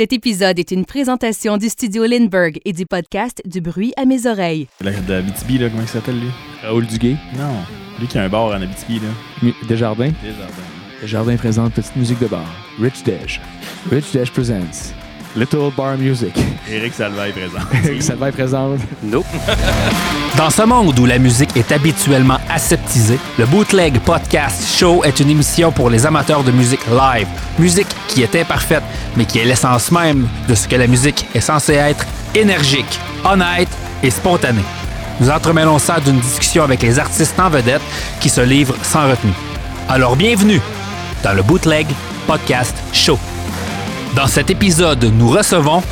Cet épisode est une présentation du studio Lindbergh et du podcast Du bruit à mes oreilles. La, de Abitibi, là, comment il s'appelle lui? Raoul Duguay. Non. Lui qui a un bar en Abitibi, là. Mi- Desjardins. Desjardins. Desjardins présente petite musique de bar. Rich Dash. Rich Dash presents Little Bar Music. Éric Salvaille présent. Ça va être présente. Nope. Dans ce monde où la musique est habituellement aseptisée, le Bootleg Podcast Show est une émission pour les amateurs de musique live. Musique qui est imparfaite, mais qui est l'essence même de ce que la musique est censée être énergique, honnête et spontanée. Nous entremêlons ça d'une discussion avec les artistes en vedette qui se livrent sans retenue. Alors bienvenue dans le Bootleg Podcast Show. Dans cet épisode, nous recevons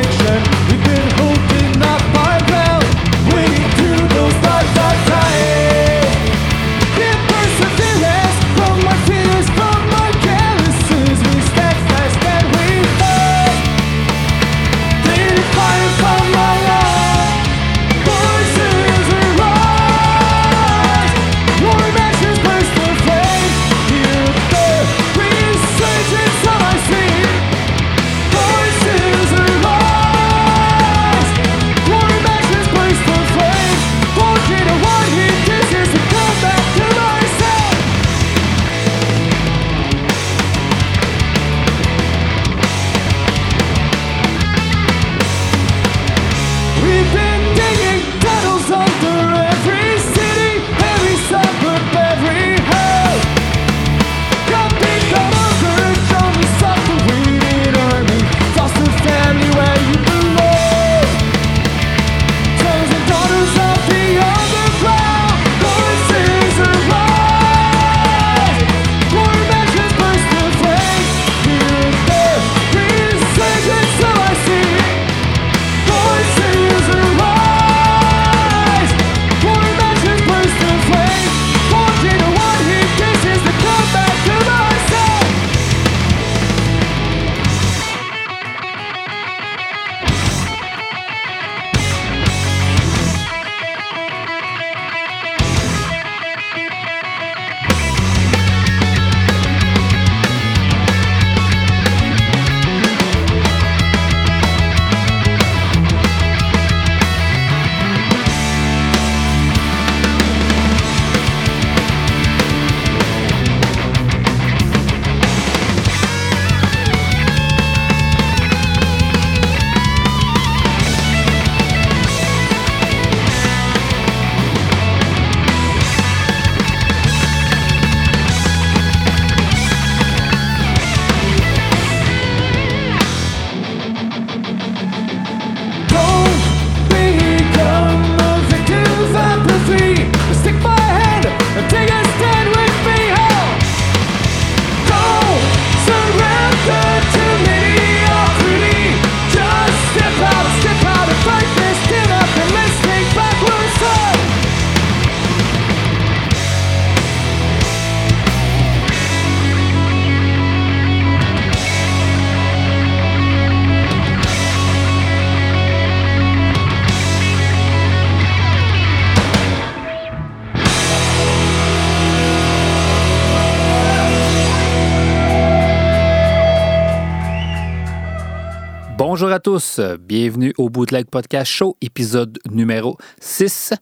distinction tous, bienvenue au Bootleg Podcast Show, épisode numéro 6.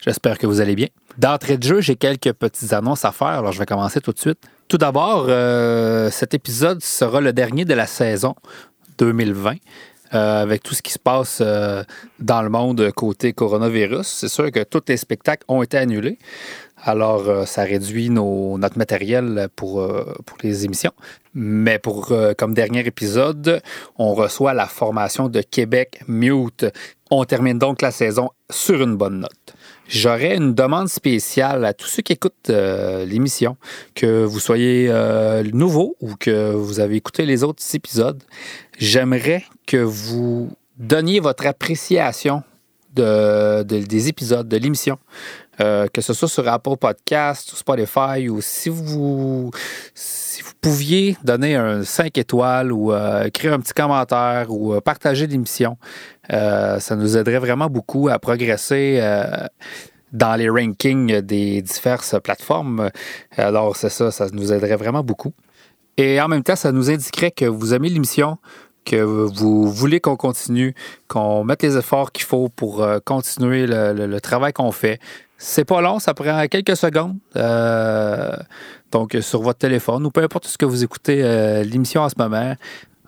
J'espère que vous allez bien. D'entrée de jeu, j'ai quelques petites annonces à faire, alors je vais commencer tout de suite. Tout d'abord, euh, cet épisode sera le dernier de la saison 2020. euh, avec tout ce qui se passe euh, dans le monde côté coronavirus, c'est sûr que tous les spectacles ont été annulés. Alors, euh, ça réduit notre matériel pour, euh, pour les émissions. Mais pour euh, comme dernier épisode, on reçoit la formation de Québec Mute. On termine donc la saison sur une bonne note. J'aurais une demande spéciale à tous ceux qui écoutent l'émission, que vous soyez nouveau ou que vous avez écouté les autres épisodes. J'aimerais que vous donniez votre appréciation de, de- des épisodes de l'émission, euh, que ce soit sur Apple Podcast, ou Spotify, ou si vous, si vous pouviez donner un 5 étoiles ou euh, écrire un petit commentaire ou euh, partager l'émission, ça nous aiderait vraiment beaucoup à progresser. dans les rankings des diverses plateformes. Alors, c'est ça, ça nous aiderait vraiment beaucoup. Et en même temps, ça nous indiquerait que vous aimez l'émission, que vous voulez qu'on continue, qu'on mette les efforts qu'il faut pour euh, continuer le, travail qu'on fait. C'est pas long, ça prend quelques secondes. Euh, donc, sur votre téléphone ou peu importe ce que vous écoutez euh, l'émission en ce moment,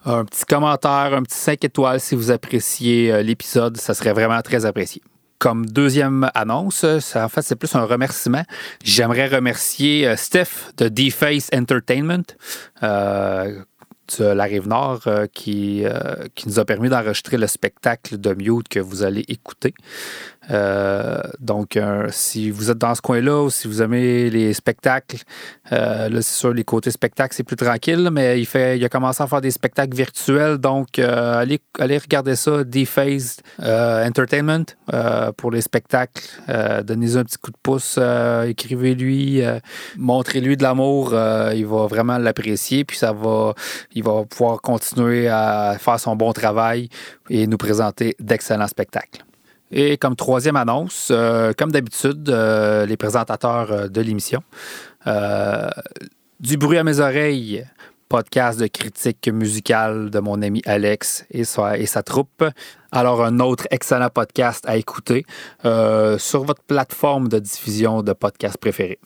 un petit commentaire, un petit 5 étoiles si vous appréciez l'épisode, ça serait vraiment très apprécié. Comme deuxième annonce, en fait, c'est plus un remerciement. J'aimerais remercier Steph de D-Face Entertainment. La Rive-Nord euh, qui, euh, qui nous a permis d'enregistrer le spectacle de Mute que vous allez écouter. Euh, donc, euh, si vous êtes dans ce coin-là ou si vous aimez les spectacles, euh, là, c'est sûr, les côtés spectacles, c'est plus tranquille, mais il, fait, il a commencé à faire des spectacles virtuels. Donc, allez, regarder ça, D-Phase euh, Entertainment, pour les spectacles. Donnez-lui un petit coup de pouce, écrivez-lui, montrez-lui de l'amour. il va vraiment l'apprécier, puis ça va, il va pouvoir continuer à faire son bon travail et nous présenter d'excellents spectacles. Et comme troisième annonce, euh, comme d'habitude, euh, les présentateurs euh, de l'émission, Du bruit à mes oreilles, podcast de critique musicale de mon ami Alex et sa, troupe. Alors, un autre excellent podcast à écouter sur votre plateforme de diffusion de podcasts préférée.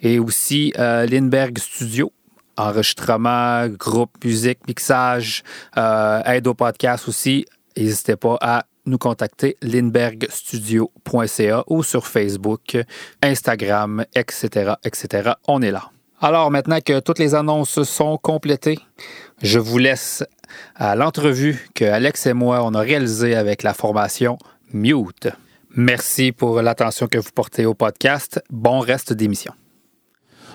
Et aussi Lindbergh Studio, enregistrement, groupe, musique, mixage, euh, aide au podcast aussi. N'hésitez pas à nous contacter lindberghstudio.ca ou sur Facebook, Instagram, etc., etc. On est là. Alors maintenant que toutes les annonces sont complétées, je vous laisse à l'entrevue que Alex et moi on a réalisée avec la formation Mute. Merci pour l'attention que vous portez au podcast. Bon reste d'émission.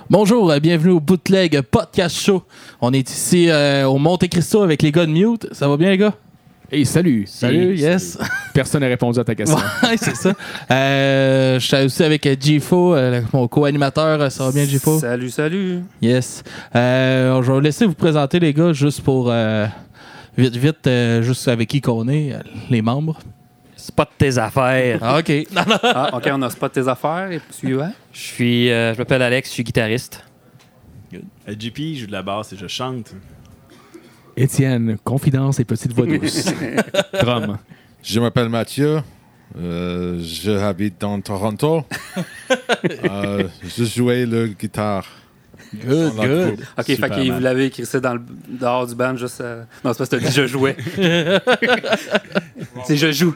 Bonjour, euh, bienvenue au Bootleg Podcast Show. On est ici euh, au Monte Cristo avec les gars de Mute. Ça va bien, les gars? Hey, salut. Salut, Hey, yes. Personne n'a répondu à ta question. ouais, c'est ça. Euh, je suis aussi avec euh, Gifo, euh, mon co-animateur. Euh, Ça va bien, Gifo? Salut, salut. Yes. Euh, je vais vous laisser vous présenter, les gars, juste pour. euh, vite, vite, euh, juste avec qui qu'on est, euh, les membres. Spot tes affaires. Ah, OK. Ah, OK, on a spot tes affaires. Et suivant. Je suis, euh, je m'appelle Alex, je suis guitariste. Euh, JP, je joue de la basse et je chante. Étienne, confidence et petite voix douce. Drum. Je m'appelle Mathieu. Euh, je habite dans Toronto. Euh, je jouais le guitare. Good, good. OK, fait Super que vous l'avez écrit ça dans le, dehors du band, juste. euh, Non, c'est parce que je jouais. c'est je joue.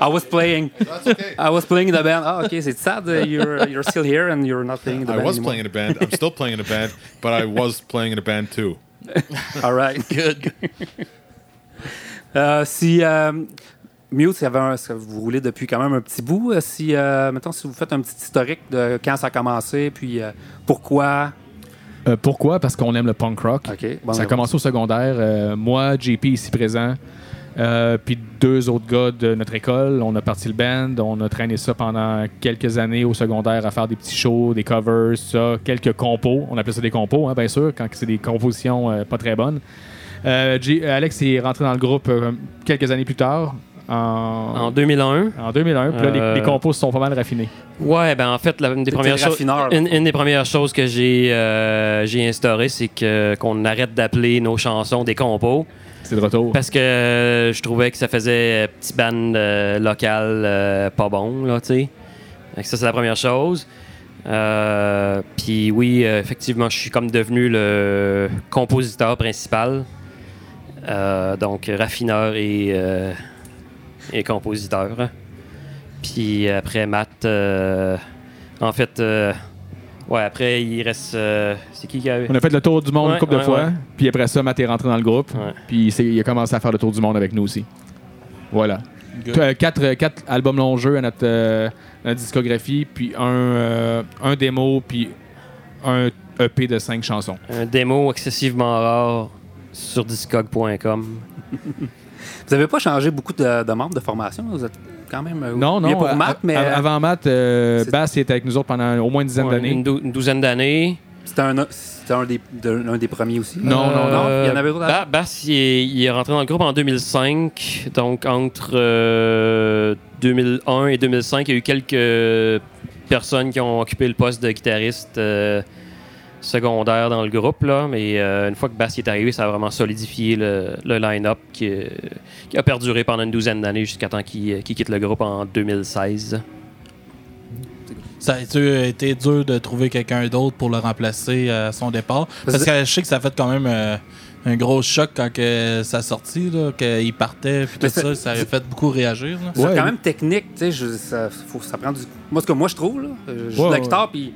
I was playing. That's okay. I was playing in the band. Ah, OK, c'est sad. that You're, you're still here and you're not playing in the I band. was anymore. playing in a band. I'm still playing in a band, but I was playing in a band too. All right. Good. Euh, si. Euh, Mute, ça avait un- vous roulez depuis quand même un petit bout. Euh, Si, euh, mettons, si vous faites un petit historique de quand ça a commencé, puis euh, pourquoi? Euh, pourquoi? Parce qu'on aime le punk rock. OK. bon, ça a on- commencé au secondaire. Euh, moi, JP ici présent, euh, puis deux autres gars de notre école. On a parti le band. On a traîné ça pendant quelques années au secondaire à faire des petits shows, des covers, ça, quelques compos. On appelait ça des compos, hein, bien sûr, quand c'est des compositions euh, pas très bonnes. Euh, Alex est rentré dans le groupe euh, quelques années plus tard, en, En 2001. en 2001. Puis là, les, Euh, les compos se sont pas mal raffinés. Ouais, ben en fait, la- une des premières choses. raffineur. Une, une des premières choses que j'ai euh, j'ai instauré, c'est que qu'on arrête d'appeler nos chansons des compos. Parce que euh, je trouvais que ça faisait euh, petit band euh, local pas bon, là, Ça, c'est la première chose. Puis oui, effectivement, je suis comme devenu le compositeur principal. Donc raffineur et, et compositeur. Puis après Matt, en fait, ouais, après il reste. euh, c'est qui qui a. On a fait le tour du monde Ouais, une couple de fois. ouais. Puis après ça, Matt est rentré dans le groupe. Ouais. Puis il, a commencé à faire le tour du monde avec nous aussi. Voilà. Euh, quatre, euh, quatre albums longs jeux à notre, euh, notre discographie, puis un, euh, un démo, puis un EP de cinq chansons. Un démo excessivement rare sur discog.com. Vous avez pas changé beaucoup de, de membres de formation? Vous êtes quand même. euh, Non, non. pour euh, Matt, mais a- avant Matt, euh, Bass était avec nous autres pendant au moins une dizaine Ouais, d'années. Une, dou- une douzaine d'années. c'était un, c'était un, des, de- un des premiers aussi. Non, non, non. Euh, Il y en avait d'autres Bass, il est, il est rentré dans le groupe en 2005. Donc, entre euh, 2001 et 2005, il y a eu quelques personnes qui ont occupé le poste de guitariste euh, secondaire dans le groupe. Là. Mais euh, une fois que Bass est arrivé, ça a vraiment solidifié le, le line-up qui, euh, qui a perduré pendant une douzaine d'années jusqu'à temps qu'il qu'il quitte le groupe en 2016. Ça a été, été dur de trouver quelqu'un d'autre pour le remplacer à son départ. Parce que je sais que ça a fait quand même euh, un gros choc quand que ça a sorti, là, qu'il partait, puis tout ça. Ça a fait beaucoup réagir. C'est Ouais. quand même technique, tu sais, ça, prend du... Moi, ce que moi, je trouve, là, euh, je joue Ouais, de la guitare, puis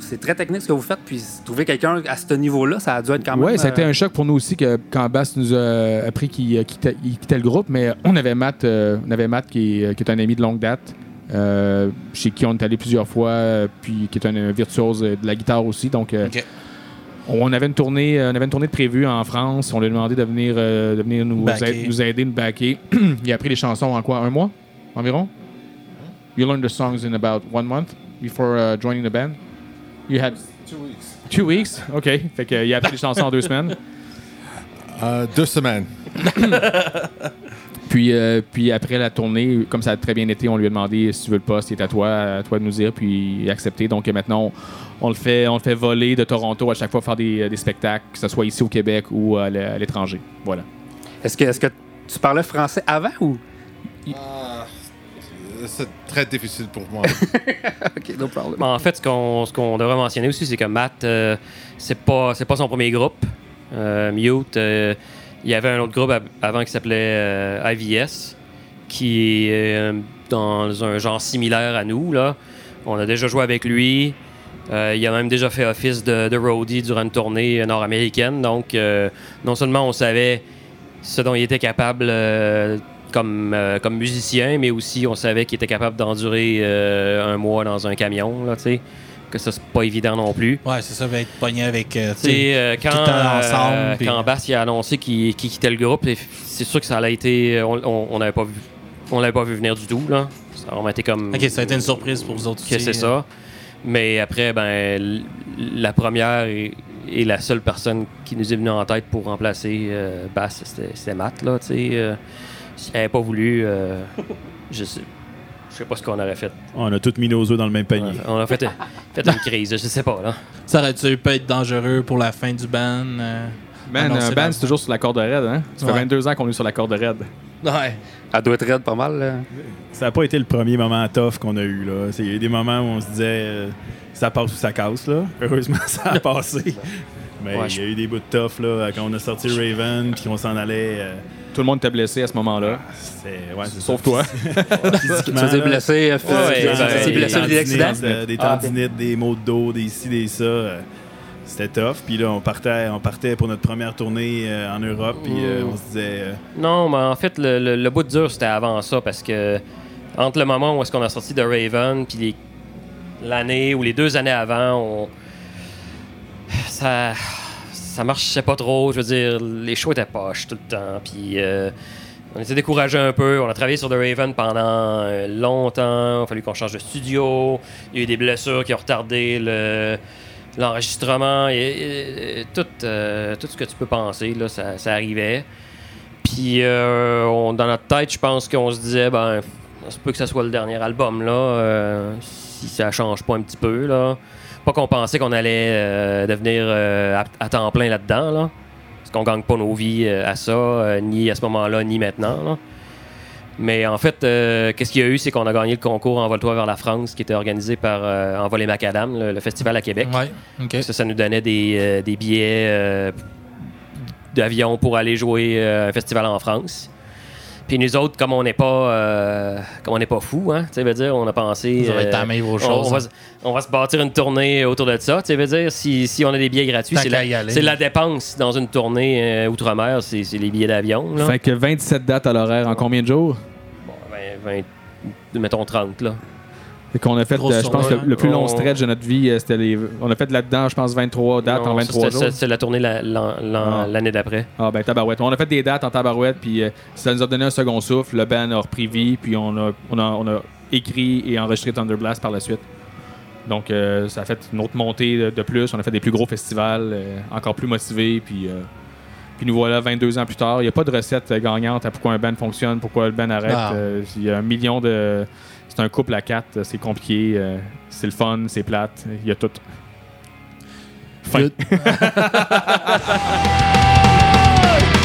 c'est très technique ce que vous faites, puis trouver quelqu'un à ce niveau-là, ça a dû être quand même... Oui, ça a été euh, un choc pour nous aussi que quand Bass nous a appris qu'il euh, quittait, le groupe, mais on avait Matt, euh, on avait Matt qui, est, qui est un ami de longue date, euh, chez qui on est allé plusieurs fois, puis qui est un, virtuose de la guitare aussi. Donc, euh, on avait une tournée, on avait une tournée de prévue en France. On lui a demandé de venir, euh, de venir nous, aider, nous aider, nous backer. il a appris les chansons en quoi, un mois environ? You learned the songs in about one month before uh, joining the band. You had Two weeks. two weeks, ok. Fait que, euh, il a appris les chansons en deux semaines. Euh, deux semaines. Puis, euh, puis après la tournée, comme ça a très bien été, on lui a demandé si tu veux le poste, il est à toi, à toi de nous dire, puis il a accepté. Donc euh, maintenant, on, on le fait, on le fait voler de Toronto à chaque fois faire des, des spectacles, que ce soit ici au Québec ou à l'étranger. Voilà. Est-ce que, est que tu parlais français avant ou... c'est très difficile pour moi. OK, no problem. En fait, ce qu'on ce qu'on devrait mentionner aussi, c'est que Matt, euh, c'est pas c'est pas son premier groupe. Euh, Mute, euh, il y avait un autre groupe av- avant qui s'appelait euh, IVS, qui est dans un genre similaire à nous. Là. On a déjà joué avec lui. Euh, il a même déjà fait office de, de roadie durant une tournée nord-américaine. Donc, euh, non seulement on savait ce dont il était capable euh, comme, euh, comme musicien, mais aussi on savait qu'il était capable d'endurer euh, un mois dans un camion, là, tu sais. Que ça, c'est pas évident non plus. Ouais, c'est ça, va être pogné avec. euh, tu sais, euh, quand, ensemble, puis- quand Bass il a annoncé qu'il qu'il quittait le groupe, c'est sûr que ça a été. On n'avait pas vu. On l'avait pas vu venir du tout, là. Ça a vraiment été comme. Ok, ça a été une surprise pour vous autres aussi. c'est ça. Mais après, ben, la première et, et la seule personne qui nous est venue en tête pour remplacer Bass, c'était c'était Matt, là, tu sais. Euh, S'il n'avait pas voulu, euh, je sais, je sais pas ce qu'on aurait fait. On a tous mis nos œufs dans le même panier. On a fait, fait une crise, je sais pas, là. Ça aurait-tu pu être dangereux pour la fin du band? euh? Annoncer un band, dans- c'est toujours sur la corde raide, hein? Ça fait Ouais. 22 ans qu'on est sur la corde raide. Ouais. Elle doit être raide pas mal, là. Ça n'a pas été le premier moment tough qu'on a eu. là. C'est- Il y a eu des moments où on se disait euh, ça passe ou ça casse. Là. Heureusement, ça a passé. Mais Ouais, il y a eu des bouts de tough là, quand on a sorti Raven puis qu'on s'en allait. euh, Tout le monde était blessé à ce moment-là. ouais, Sauf toi. Tu t'es blessé, euh, Ouais, t'es des blessé des accidents? tendinites, euh, des Ah, tendinites, des maux de dos, des ci, des ça. euh, C'était tough. Puis là, on partait, on partait pour notre première tournée euh, en Europe. Puis euh, on se disait. euh, Non, mais en fait, le, le- le bout de dur, c'était avant ça, parce que entre le moment où est-ce qu'on a sorti de Raven, puis les- l'année ou les deux années avant, on... ça, ça marchait pas trop. Je veux dire, les shows étaient poches tout le temps, puis euh, on était découragés un peu. On a travaillé sur The Raven pendant euh, longtemps. Il a fallu qu'on change de studio. Il y a eu des blessures qui ont retardé le l'enregistrement et, tout, euh, tout ce que tu peux penser, là, ça, arrivait. Puis euh, on- dans notre tête, je pense qu'on se disait, ben, ça se peut que ça soit le dernier album, là, si ça change pas un petit peu, là. Pas qu'on pensait qu'on allait euh, devenir euh, à, à temps plein là-dedans, là. Parce qu'on gagne pas nos vies euh, à ça, ni à ce moment-là, ni maintenant, là. Mais en fait, qu'est-ce qu'il y a eu, c'est qu'on a gagné le concours Envole-toi vers la France, qui était organisé par Envol et Macadam, le, le festival à Québec. Ouais. Ça, ça nous donnait des, des billets d'avion pour aller jouer un festival en France. Puis nous autres, comme on n'est pas, euh, comme on n'est pas fous, hein, tu veut dire, on a pensé. Vous avez euh, tamé vos on, choses, on va, hein. se- on va se bâtir une tournée autour de ça. Tu veut dire, si, si on a des billets gratuits, Tant c'est qu'à la, y aller. c'est la dépense dans une tournée euh, outre-mer, c'est c'est les billets d'avion. là. Fait que 27 dates à l'horaire en combien de jours? Ben, 20, mettons 30, là. Qu'on a fait, euh, je pense, le, le plus long On- stretch de notre vie, euh, c'était les. On a fait là-dedans, je pense, 23 dates Non, en ça, 23 c'était- jours. c'est- la tournée la- l'an- l'an- Ah. l'année d'après. Ah ben tabarouette. On a fait des dates en tabarouette, puis euh, ça nous a donné un second souffle. Le band a repris vie, puis on a, on a, on a écrit et enregistré Thunder Blast par la suite. Donc euh, ça a fait une autre montée de, de plus. On a fait des plus gros festivals, euh, encore plus motivés, puis, euh, puis nous voilà 22 ans plus tard. Il n'y a pas de recette gagnante à pourquoi un band fonctionne, pourquoi le band arrête. Ah. Euh, Il y a un million de... C'est un couple à quatre, euh, c'est compliqué, euh, c'est le fun, c'est plate, il y a tout. Fin.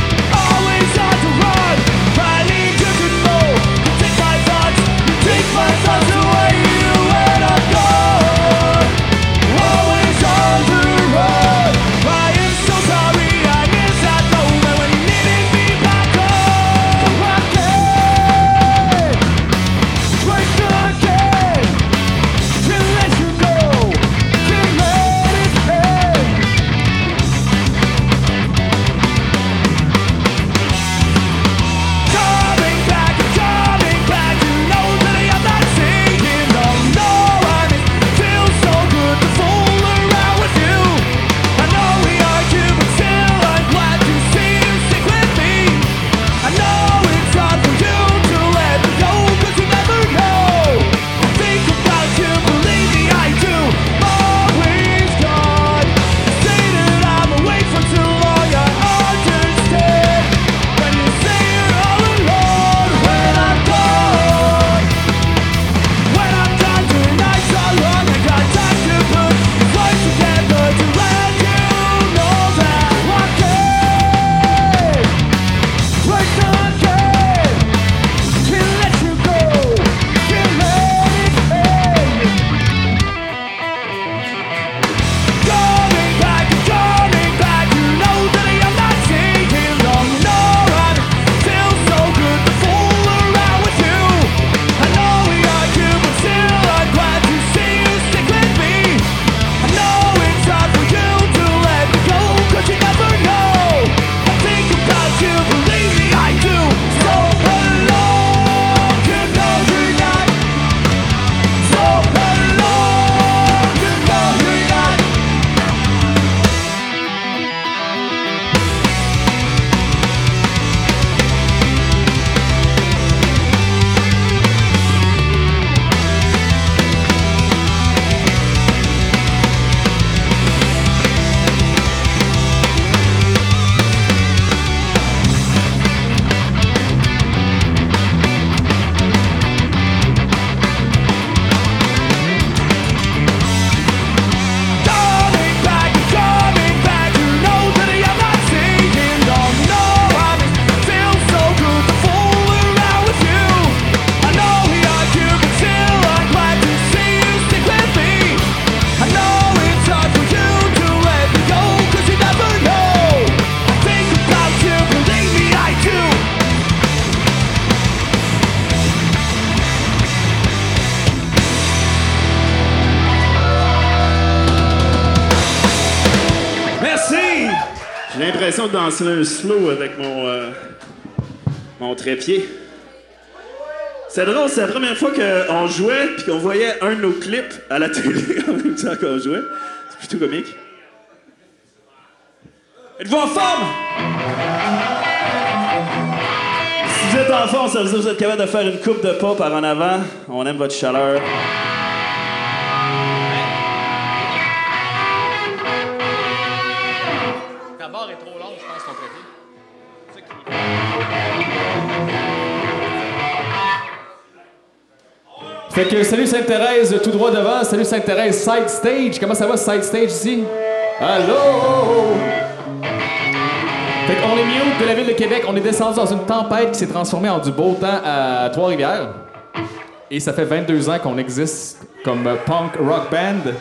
danser un slow avec mon, euh, mon trépied. C'est drôle, c'est la première fois qu'on jouait puis qu'on voyait un de nos clips à la télé en même temps qu'on jouait. C'est plutôt comique. Êtes-vous en forme? Si vous êtes en forme, ça veut dire que vous êtes capable de faire une coupe de pas par en avant. On aime votre chaleur. Fait que salut Sainte-Thérèse, tout droit devant. Salut Sainte-Thérèse, side stage. Comment ça va, side stage ici? Allô? Fait on est mute de la ville de Québec. On est descendu dans une tempête qui s'est transformée en du beau temps à Trois-Rivières. Et ça fait 22 ans qu'on existe comme punk rock band.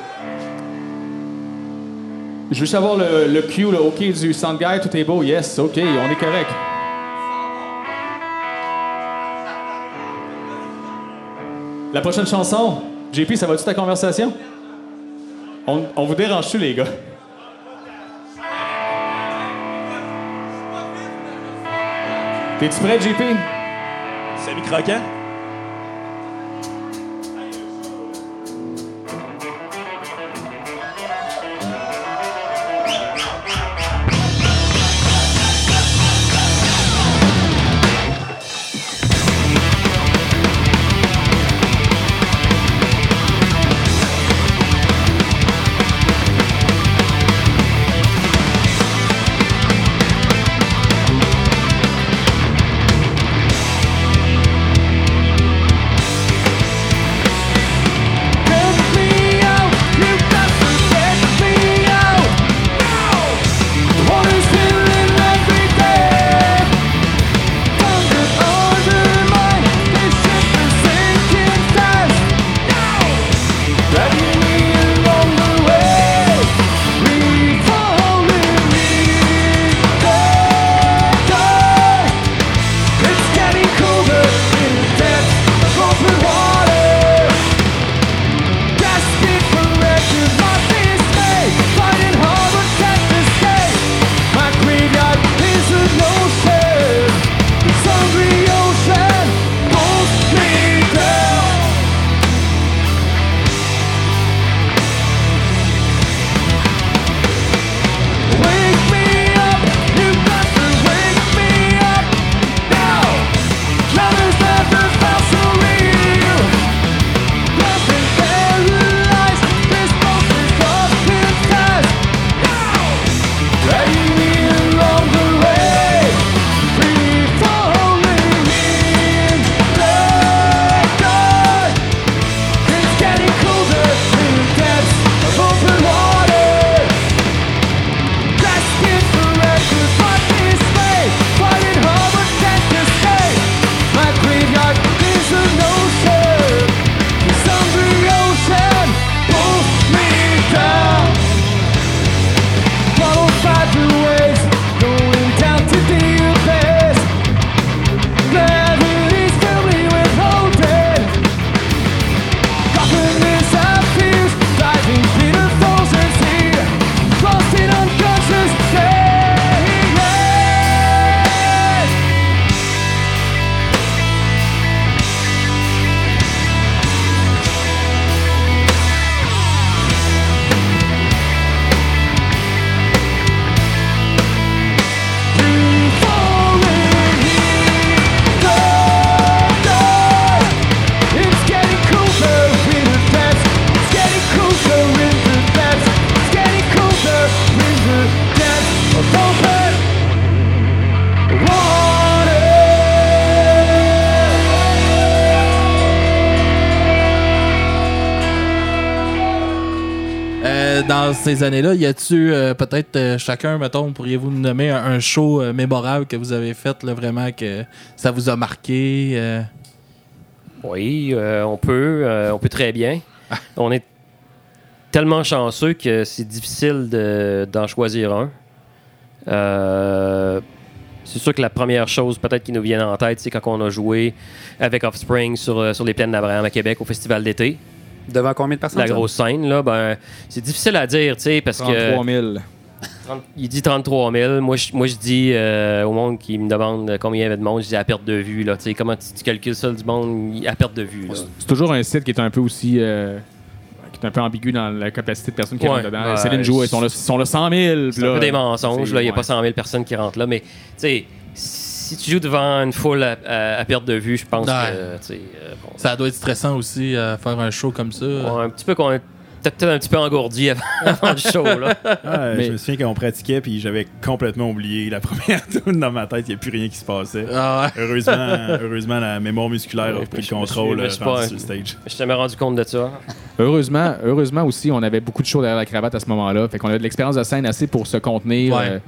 Je veux juste avoir le, le cue, le OK du sound guy. Tout est beau. Yes, OK, on est correct. La prochaine chanson, JP, ça va-tu ta conversation? On, vous dérange-tu, les gars? T'es-tu prêt, JP? Semi-croquant? Euh, ces années-là, y a-tu euh, peut-être euh, chacun, mettons, pourriez-vous nous nommer un, un show euh, mémorable que vous avez fait, là, vraiment, que ça vous a marqué? euh? Oui, on peut, on peut très bien. On est tellement chanceux que c'est difficile de- d'en choisir un. C'est sûr que la première chose peut-être qui nous vient en tête, c'est quand on a joué avec Offspring sur, sur les plaines d'Abraham à Québec au festival d'été. Devant combien de personnes? La grosse scène, là, ben, c'est difficile à dire, tu sais, parce 33 que... 000. 30 il dit 33 000. Moi, je, moi, je dis euh, au monde qui me demande combien il y avait de monde, je dis à perte de vue. Là, Tu sais, comment tu, tu calcules ça du monde à perte de vue? C'est toujours un site qui est un peu aussi. euh, qui est un peu ambigu dans la capacité de personnes qui Ouais, rentrent dedans. Céline joue, ils sont là, ils sont là 100 000. C'est un peu des mensonges. là. Il n'y a pas 100 000 personnes qui rentrent là. Mais tu sais, si tu joues devant une foule à, à- à perte de vue, je pense Ouais. que euh, bon, Ça doit être stressant aussi, euh, faire un show comme ça. ouais, un petit peu qu'on est peut-être un petit peu engourdi avant, avant le show. Là. Ouais, Mais- Je me souviens qu'on pratiquait, puis j'avais complètement oublié la première tune dans ma tête. Il n'y a plus rien qui se passait. Ah ouais. Heureusement, heureusement, la mémoire musculaire a pris le contrôle euh, suis rendu pas- sur le stage. Je t'ai rendu compte de ça. Heureusement, heureusement aussi, on avait beaucoup de shows derrière la cravate à ce moment-là. Fait qu'on avait de l'expérience de scène assez pour se contenir. Ouais. euh,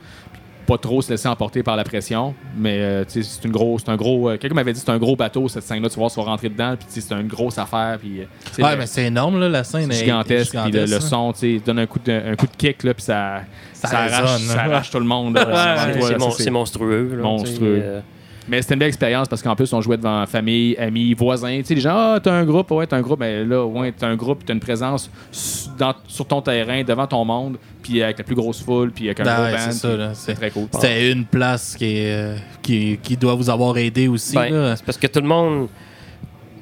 pas trop se laisser emporter par la pression. Mais euh, c'est une grosse, c'est un gros. euh, quelqu'un m'avait dit c'est un gros bateau cette scène-là. Tu vas voir, tu vas rentrer dedans. Puis c'est une grosse affaire. Puis euh, Ouais, mais c'est énorme, là, la scène. c'est est- gigantesque. Puis le, le gigantesque, hein. son, tu sais, donne un coup de, un coup de kick là, puis ça, Ça ça, arrache, résonne, ça hein. arrache tout le monde. C'est- mon- monstrueux. là, monstrueux. Mais c'était une belle expérience parce qu'en plus, on jouait devant famille, amis, voisins. Tu sais, les gens, ah, t'as un groupe, ouais, t'as un groupe. Mais là, ouais, t'as un groupe, t'as une présence dans- sur ton terrain, devant ton monde, puis avec la plus grosse foule, puis avec un Ah gros ouais, band. c'est ça, puis là. C'est très cool. C'était une place qui, euh, qui, qui doit vous avoir aidé aussi. Ben, là. c'est parce que tout le monde,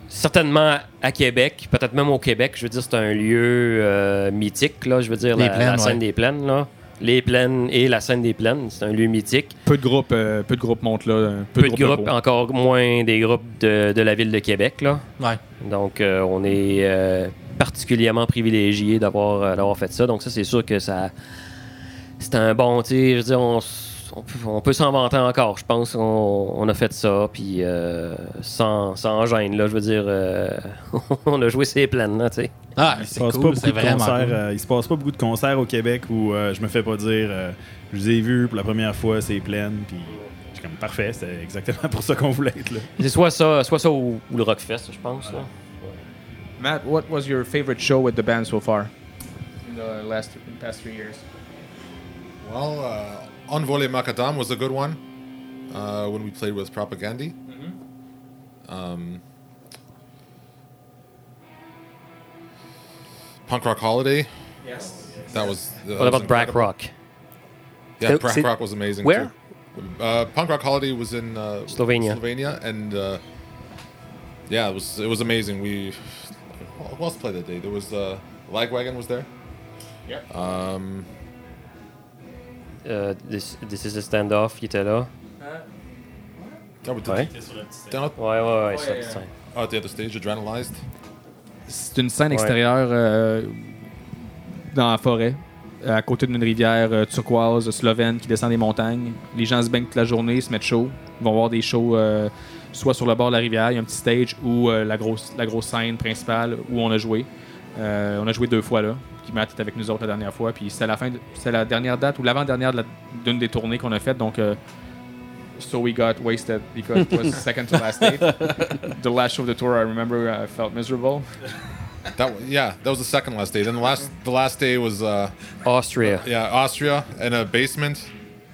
certainement à Québec, peut-être même au Québec, je veux dire, c'est un lieu euh, mythique, là, je veux dire, Les la, plaines, la scène ouais. des plaines, là. Les plaines et la scène des plaines, c'est un lieu mythique. Peu de groupes, euh, peu de groupes montent là. euh, Peu, de groupes, locaux. encore moins des groupes de, de la ville de Québec, là. Ouais. Donc, euh, on est euh, particulièrement privilégié d'avoir d'avoir fait ça. Donc, ça, c'est sûr que ça. C'est un bon, tu sais, je veux dire, on, s- on peut, on peut s'en vanter encore. Je pense qu'on on a fait ça, puis euh, sans, sans gêne, là. Je veux dire, euh, on a joué ses plaines, là, tu sais. Ah, c'est cool, pas beaucoup c'est de vraiment concerts. cool. euh, il se passe pas beaucoup de concerts au Québec où euh, je me fais pas dire euh, je vous ai vu pour la première fois, c'est plein. Puis suis comme parfait, c'est exactement pour ça qu'on voulait être là. C'est soit ça, soit ça ou, ou le Rockfest, je pense. Là. Matt, what was your favorite show with the band so far? In the last past three years. Well, uh, Envolé Macadam was a good one uh, when we played with Propagandy. Um, Punk Rock Holiday. Yes. That was. that What was about Brack. Rock? Yeah, So- Brack so- Rock was amazing. where? Too. Uh, Punk Rock Holiday was in uh, Slovenia. Slovenia, and uh, yeah, it was it was amazing. We who else played that day? There was uh, Lagwagon was there. Yep. Um, Euh, this, this is a Standoff, il était là. we did- Ouais. down at, Ouais, ouais, ouais. ça, ça. oh, at the other stage, Adrenalized. C'est une scène Ouais. extérieure euh, dans la forêt, à côté d'une rivière euh, turquoise slovène qui descend des montagnes. Les gens se baignent toute la journée, se mettent chaud. Ils vont voir des shows euh, soit sur le bord de la rivière, il y a un petit stage, ou euh, la, grosse, la grosse scène principale où on a joué. Euh, on a joué deux fois là. Puis Matt était avec nous autres la dernière fois. Puis c'était la fin, de- c'était la dernière date ou l'avant-dernière de la- des tournées qu'on a faites. Donc, euh, so we got wasted because it was second to last date. the last show of the tour, I remember I felt miserable. That wa- yeah, that was the second last day. Then the last the last day was uh, Austria. yeah Austria in a basement.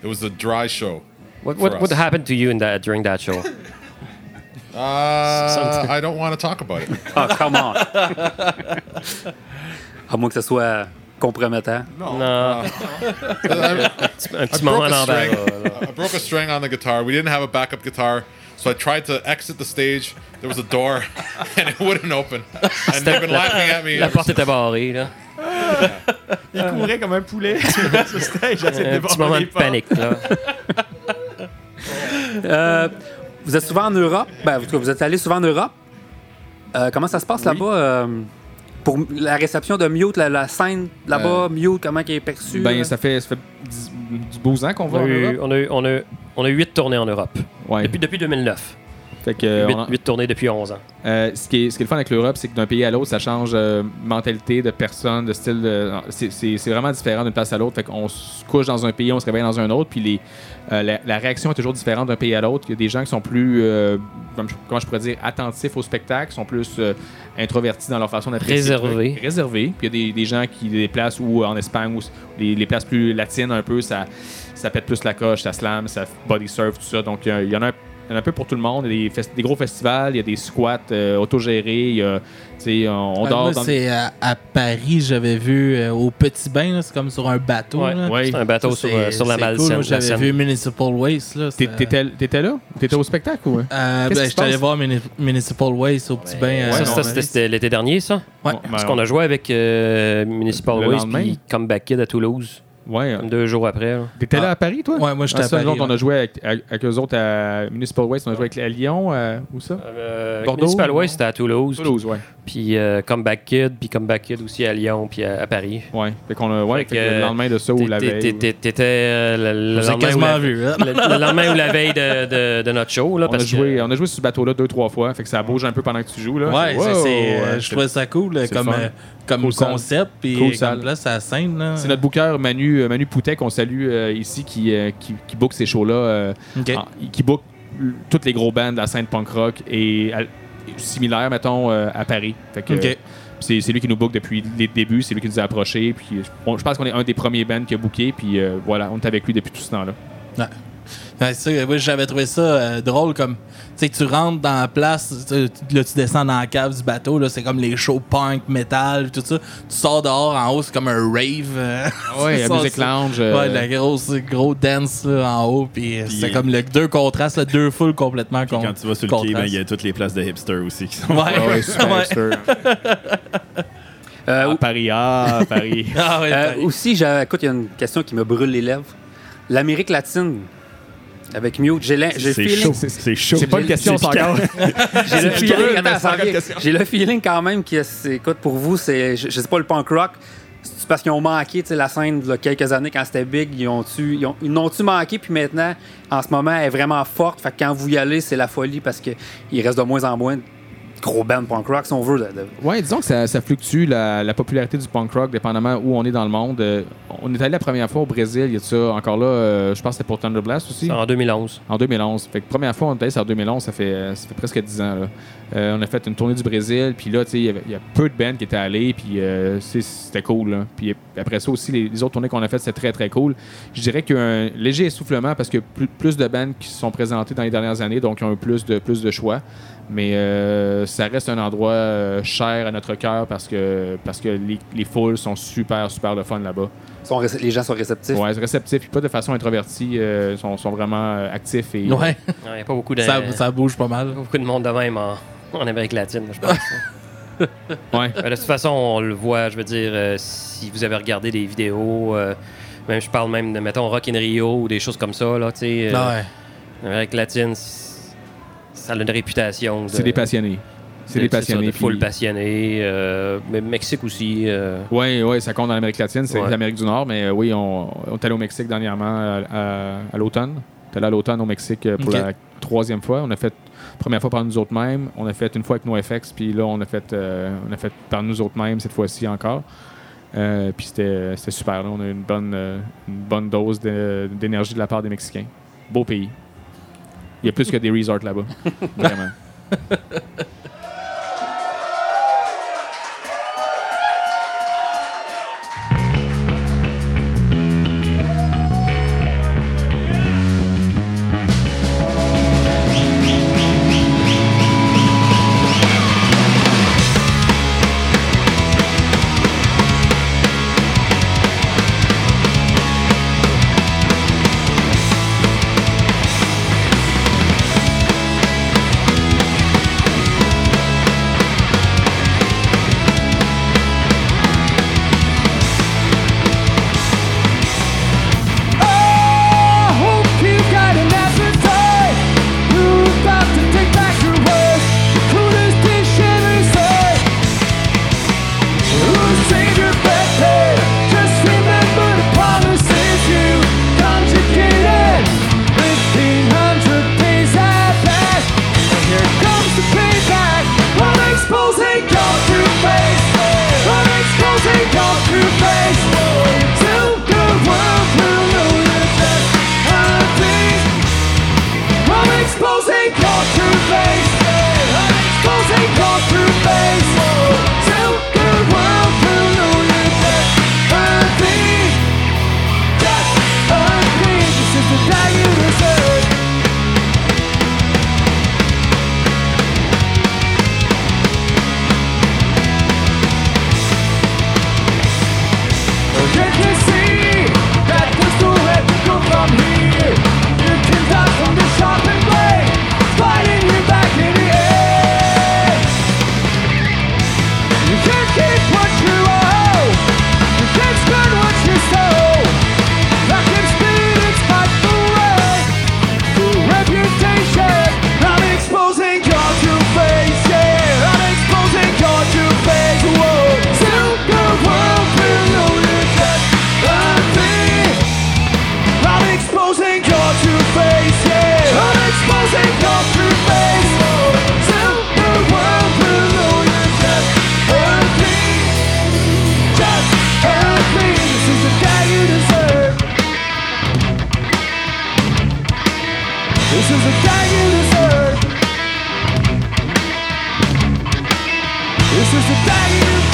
It was a dry show. What, what, what happened to you in that, during that show? Uh, I don't want to talk about it. Ah, come on. à moins que ce soit compromettant. Non. I, Un I petit moment broke a string. là. I broke a string on the guitar. We didn't have a backup guitar, so I tried to exit the stage. There was a door, and it wouldn't open. And they've been laughing at me. La ever porte était barrée, là. Il courait comme un poulet sur ce stage. Un petit moment de panique, là. Euh, vous êtes souvent en Europe? Ben, en tout cas, vous êtes allé souvent en Europe? Euh, comment ça se passe là-bas? euh, pour la réception de Mute, la, la scène là-bas, Mute, comment elle est perçue? Ben, là? ça fait, ça fait 10 12 ans qu'on On va a, en eu, Europe. on, a eu, on, a, on a eu 8 tournées en Europe. Ouais. Depuis, depuis 2009. Fait que, euh, 8, on a- tournées depuis 11 ans. euh, ce, qui est, ce qui est le fun avec l'Europe, c'est que d'un pays à l'autre, ça change de mentalité, de personne, de style. de- c'est- vraiment différent d'une place à l'autre. Fait qu'on se couche dans un pays, on se réveille dans un autre, puis les, euh, la, la réaction est toujours différente d'un pays à l'autre. Il y a des gens qui sont plus, euh, comme je- comment je pourrais dire, attentifs au spectacle, sont plus euh, introvertis dans leur façon d'être Réservés. Réservés. Puis il y a des, des gens qui les placent ou en Espagne ou les, les places plus latines un peu, ça, ça pète plus la coche, ça slam, ça body surf, tout ça. Donc il y a- il y en a un il y en a un peu pour tout le monde. Il y a des, fest- des gros festivals, il y a des squats euh, autogérés. il y a, on, on Ah, dort moi, dans c'est à, à Paris, j'avais vu euh, au Petit Bain, c'est comme sur un bateau. Ouais, là. ouais. C'est un bateau Ça, sur, euh, sur la Malsaine. cool. J'avais vu Municipal Waste. Là, T'étais t'étais là? T'étais au spectacle ou? Euh, Qu'est-ce ben, j'étais allé voir Muni- Municipal Waste au Petit Bain. euh, Ça, c'était- l'été dernier, ça? Ouais. Parce qu'on a joué avec euh, Municipal Le Waste puis Comeback Kid à Toulouse, Ouais. comme deux jours après. T'étais là Ah. à Paris, toi? Ouais, moi, j'étais Ah, à nous Paris. autres, on a joué avec, avec, eux autres à Municipal Waste. On a joué avec à Lyon, euh, où ça? Euh, Bordeaux, Municipal? Waste, c'était à Toulouse. Toulouse, ouais. Puis euh, Comeback Kid, puis Comeback Kid aussi à Lyon, puis à, à Paris. Ouais. Fait qu'on a, ouais, Fait fait que que, le lendemain de ça ou la veille. T'étais euh, le, lendemain ou la- hein. le, le lendemain ou la veille de, de, de notre show. Là, On a, joué, que, on a joué sur ce bateau-là deux, trois fois. Fait que ça bouge un peu pendant que tu joues. Là. Ouais, Wow, ça, c'est, euh, ouais, je trouvais ça cool comme, euh, comme Cool concept. Puis Cool comme place à la scène. Là. C'est notre booker Manu Manu, Poutet, qu'on salue euh, ici, qui, euh, qui, qui book ces shows-là, euh, qui book toutes les gros bands de la scène punk rock et à- similaire, mettons, euh, à Paris. Fait que, euh, c'est c'est lui qui nous book depuis les débuts, c'est lui qui nous a approchés. Puis, on- je pense qu'on est un des premiers bands qui a booké. Puis euh, voilà, on est avec lui depuis tout ce temps-là. Ouais, moi, j'avais trouvé ça euh, drôle comme tu sais tu rentres dans la place là tu descends dans la cave du bateau là c'est comme les shows punk metal tout ça tu sors dehors en haut c'est comme un rave euh, Ouais, c'est la musique lounge. euh, ouais la grosse gros dance là, en haut puis euh, c'est comme le deux contrastes là, deux foules complètement Puis con- quand tu vas sur le quai, ben, il y a toutes les places de hipsters aussi qui sont. Ouais. ah ouais, super Ouais. hipster. Euh, Ah, Paris, ah, Paris. ah ouais, Euh, Paris. aussi, écoute, il y a une question qui me brûle les lèvres. L'Amérique latine, avec Mute, j'ai le C'est feeling. chaud. C'est chaud. C'est pas une question, encore. J'ai le feeling. J'ai le feeling quand même que, c'est- écoute, pour vous, c'est, je, je sais pas, le punk rock, c'est parce qu'ils ont manqué la scène il y a quelques années quand c'était big, ils ont tu ils ont, ils n'ont-tu manqué, puis maintenant, en ce moment, elle est vraiment forte. Fait que quand vous y allez, c'est la folie parce qu'il reste de moins en moins de gros bands punk rock, si on veut. de- de- Ouais, disons que ça, ça fluctue la, la popularité du punk rock dépendamment où on est dans le monde. Euh, on est allé la première fois au Brésil, il y a ça encore là, euh, je pense que c'était pour Thunder Blast aussi. En 2011. En 2011. Fait que première fois, on est allé, c'est en 2011, ça fait, euh, ça fait presque 10 ans. là. Euh, on a fait une tournée du Brésil, puis là, tu sais, il y a peu de bands qui étaient allés, puis euh, c'était cool. là. Puis après ça aussi, les, les autres tournées qu'on a faites, c'était très, très cool. Je dirais qu'il y a un léger essoufflement parce que plus, plus de bands qui se sont présentées dans les dernières années, donc ils ont eu plus de, plus de choix. Mais euh, ça reste un endroit euh, cher à notre cœur parce que, parce que les, les foules sont super, super le fun là-bas. sont les gens sont réceptifs. Ouais, réceptifs, puis pas de façon introvertie, euh, sont, sont vraiment euh, actifs et ouais Il n'y a pas beaucoup de, ça, ça bouge pas mal pas beaucoup de monde de même en, en Amérique latine, je pense. Ouais. Euh, de toute façon, on le voit, je veux dire, euh, si vous avez regardé des vidéos, euh, même je parle même de, mettons, Rock in Rio ou des choses comme ça, là, tu sais. euh, ouais L'Amérique latine, ça a une réputation. de- C'est des passionnés. C'est des ça, passionnés. de foule puis- passionnée. euh, mais Mexique aussi. euh, Oui, ouais, ça compte dans l'Amérique latine, c'est Ouais. l'Amérique du Nord, mais euh, oui, on, on est allé au Mexique dernièrement à, à- à l'automne. On est allé à l'automne au Mexique pour la troisième fois. On a fait première fois par nous autres mêmes, on a fait une fois avec NoFX, puis là on a fait euh, on a fait par nous autres mêmes cette fois-ci encore. Euh, puis c'était super. là. On a eu une bonne euh, une bonne dose d'énergie de la part des Mexicains. Beau pays. Il y a plus que des resorts là-bas. Vraiment. This is the day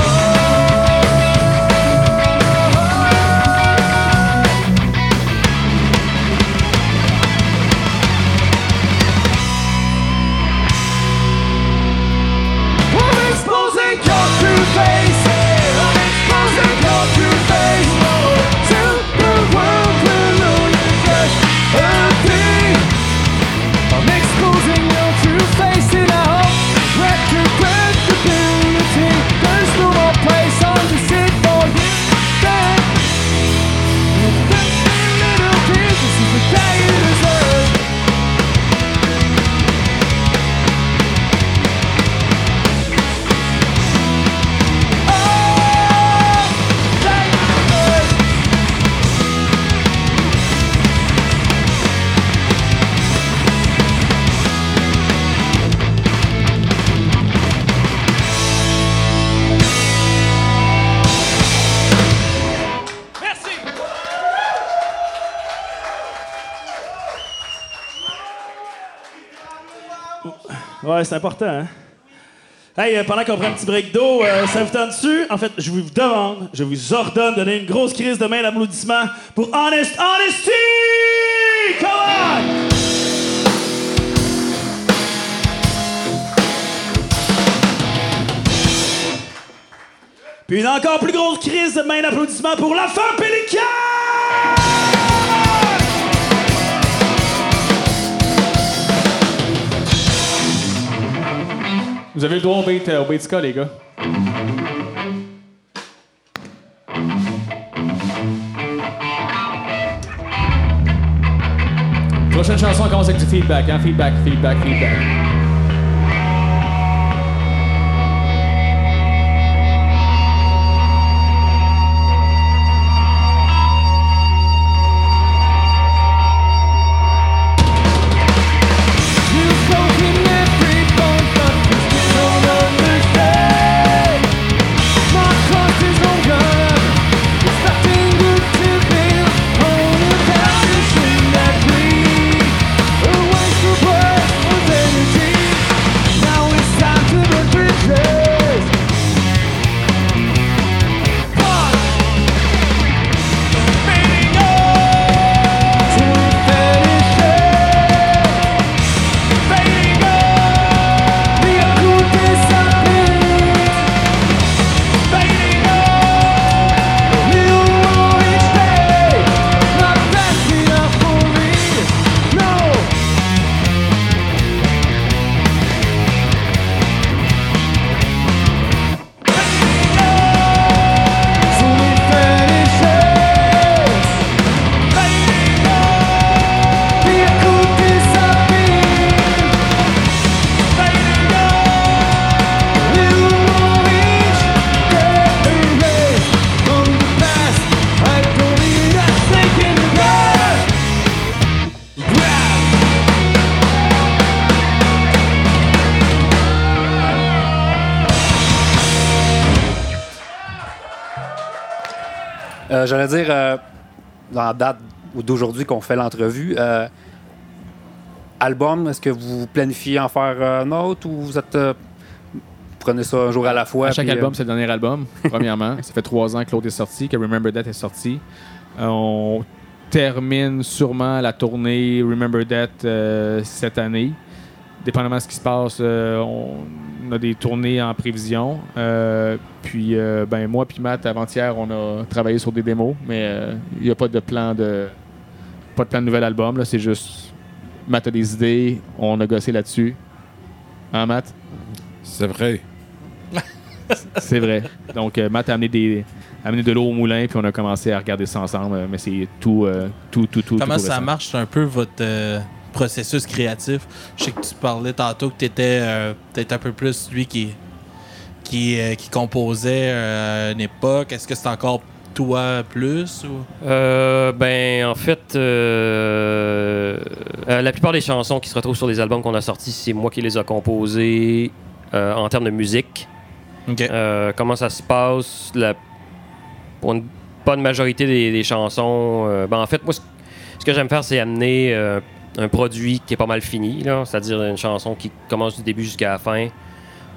C'est important, hein? Hey, euh, pendant qu'on prend un petit break d'eau, euh, ça vous tente dessus? En fait, je vous demande, je vous ordonne de donner une grosse crise de main d'applaudissement pour Honest Honesty! Come on! Puis une encore plus grosse crise de main d'applaudissement pour la femme Pélican! Vous avez le droit au beat, euh, au beat ska, les gars. Prochaine chanson, on commence avec du feedback, hein? Feedback, feedback, feedback. D'aujourd'hui qu'on fait l'entrevue, euh, album, est-ce que vous planifiez en faire euh, un autre ou vous êtes. euh, prenez ça un jour à la fois? À chaque puis, euh, album, c'est le dernier album, premièrement. ça fait trois ans que l'autre est sorti, que Remember That est sorti. Euh, on termine sûrement la tournée Remember That euh, cette année. Dépendamment de ce qui se passe, on a des tournées en prévision. Puis, ben, moi puis Matt, avant-hier, on a travaillé sur des démos, mais il n'y a pas de plan de pas de plan de nouvel album. là. C'est juste Matt a des idées, on a gossé là-dessus. Hein, Matt? C'est vrai. C'est vrai. Donc, euh, Matt a amené, des, a amené de l'eau au moulin, puis on a commencé à regarder ça ensemble. euh, Mais c'est tout, euh, tout, tout, tout. Comment tout ça marche un peu votre euh, processus créatif? Je sais que tu parlais tantôt que tu étais peut-être un peu plus lui qui, qui, euh, qui composait euh, à une époque. Est-ce que c'est encore toi plus? Ou... Euh, ben, en fait, euh, euh, la plupart des chansons qui se retrouvent sur les albums qu'on a sortis, c'est moi qui les a composées en termes de musique. Comment ça se passe? La, pour une bonne majorité des, des chansons, ben, en fait, moi, ce, que j'aime faire, c'est amener un produit qui est pas mal fini, c'est-à-dire une chanson qui commence du début jusqu'à la fin.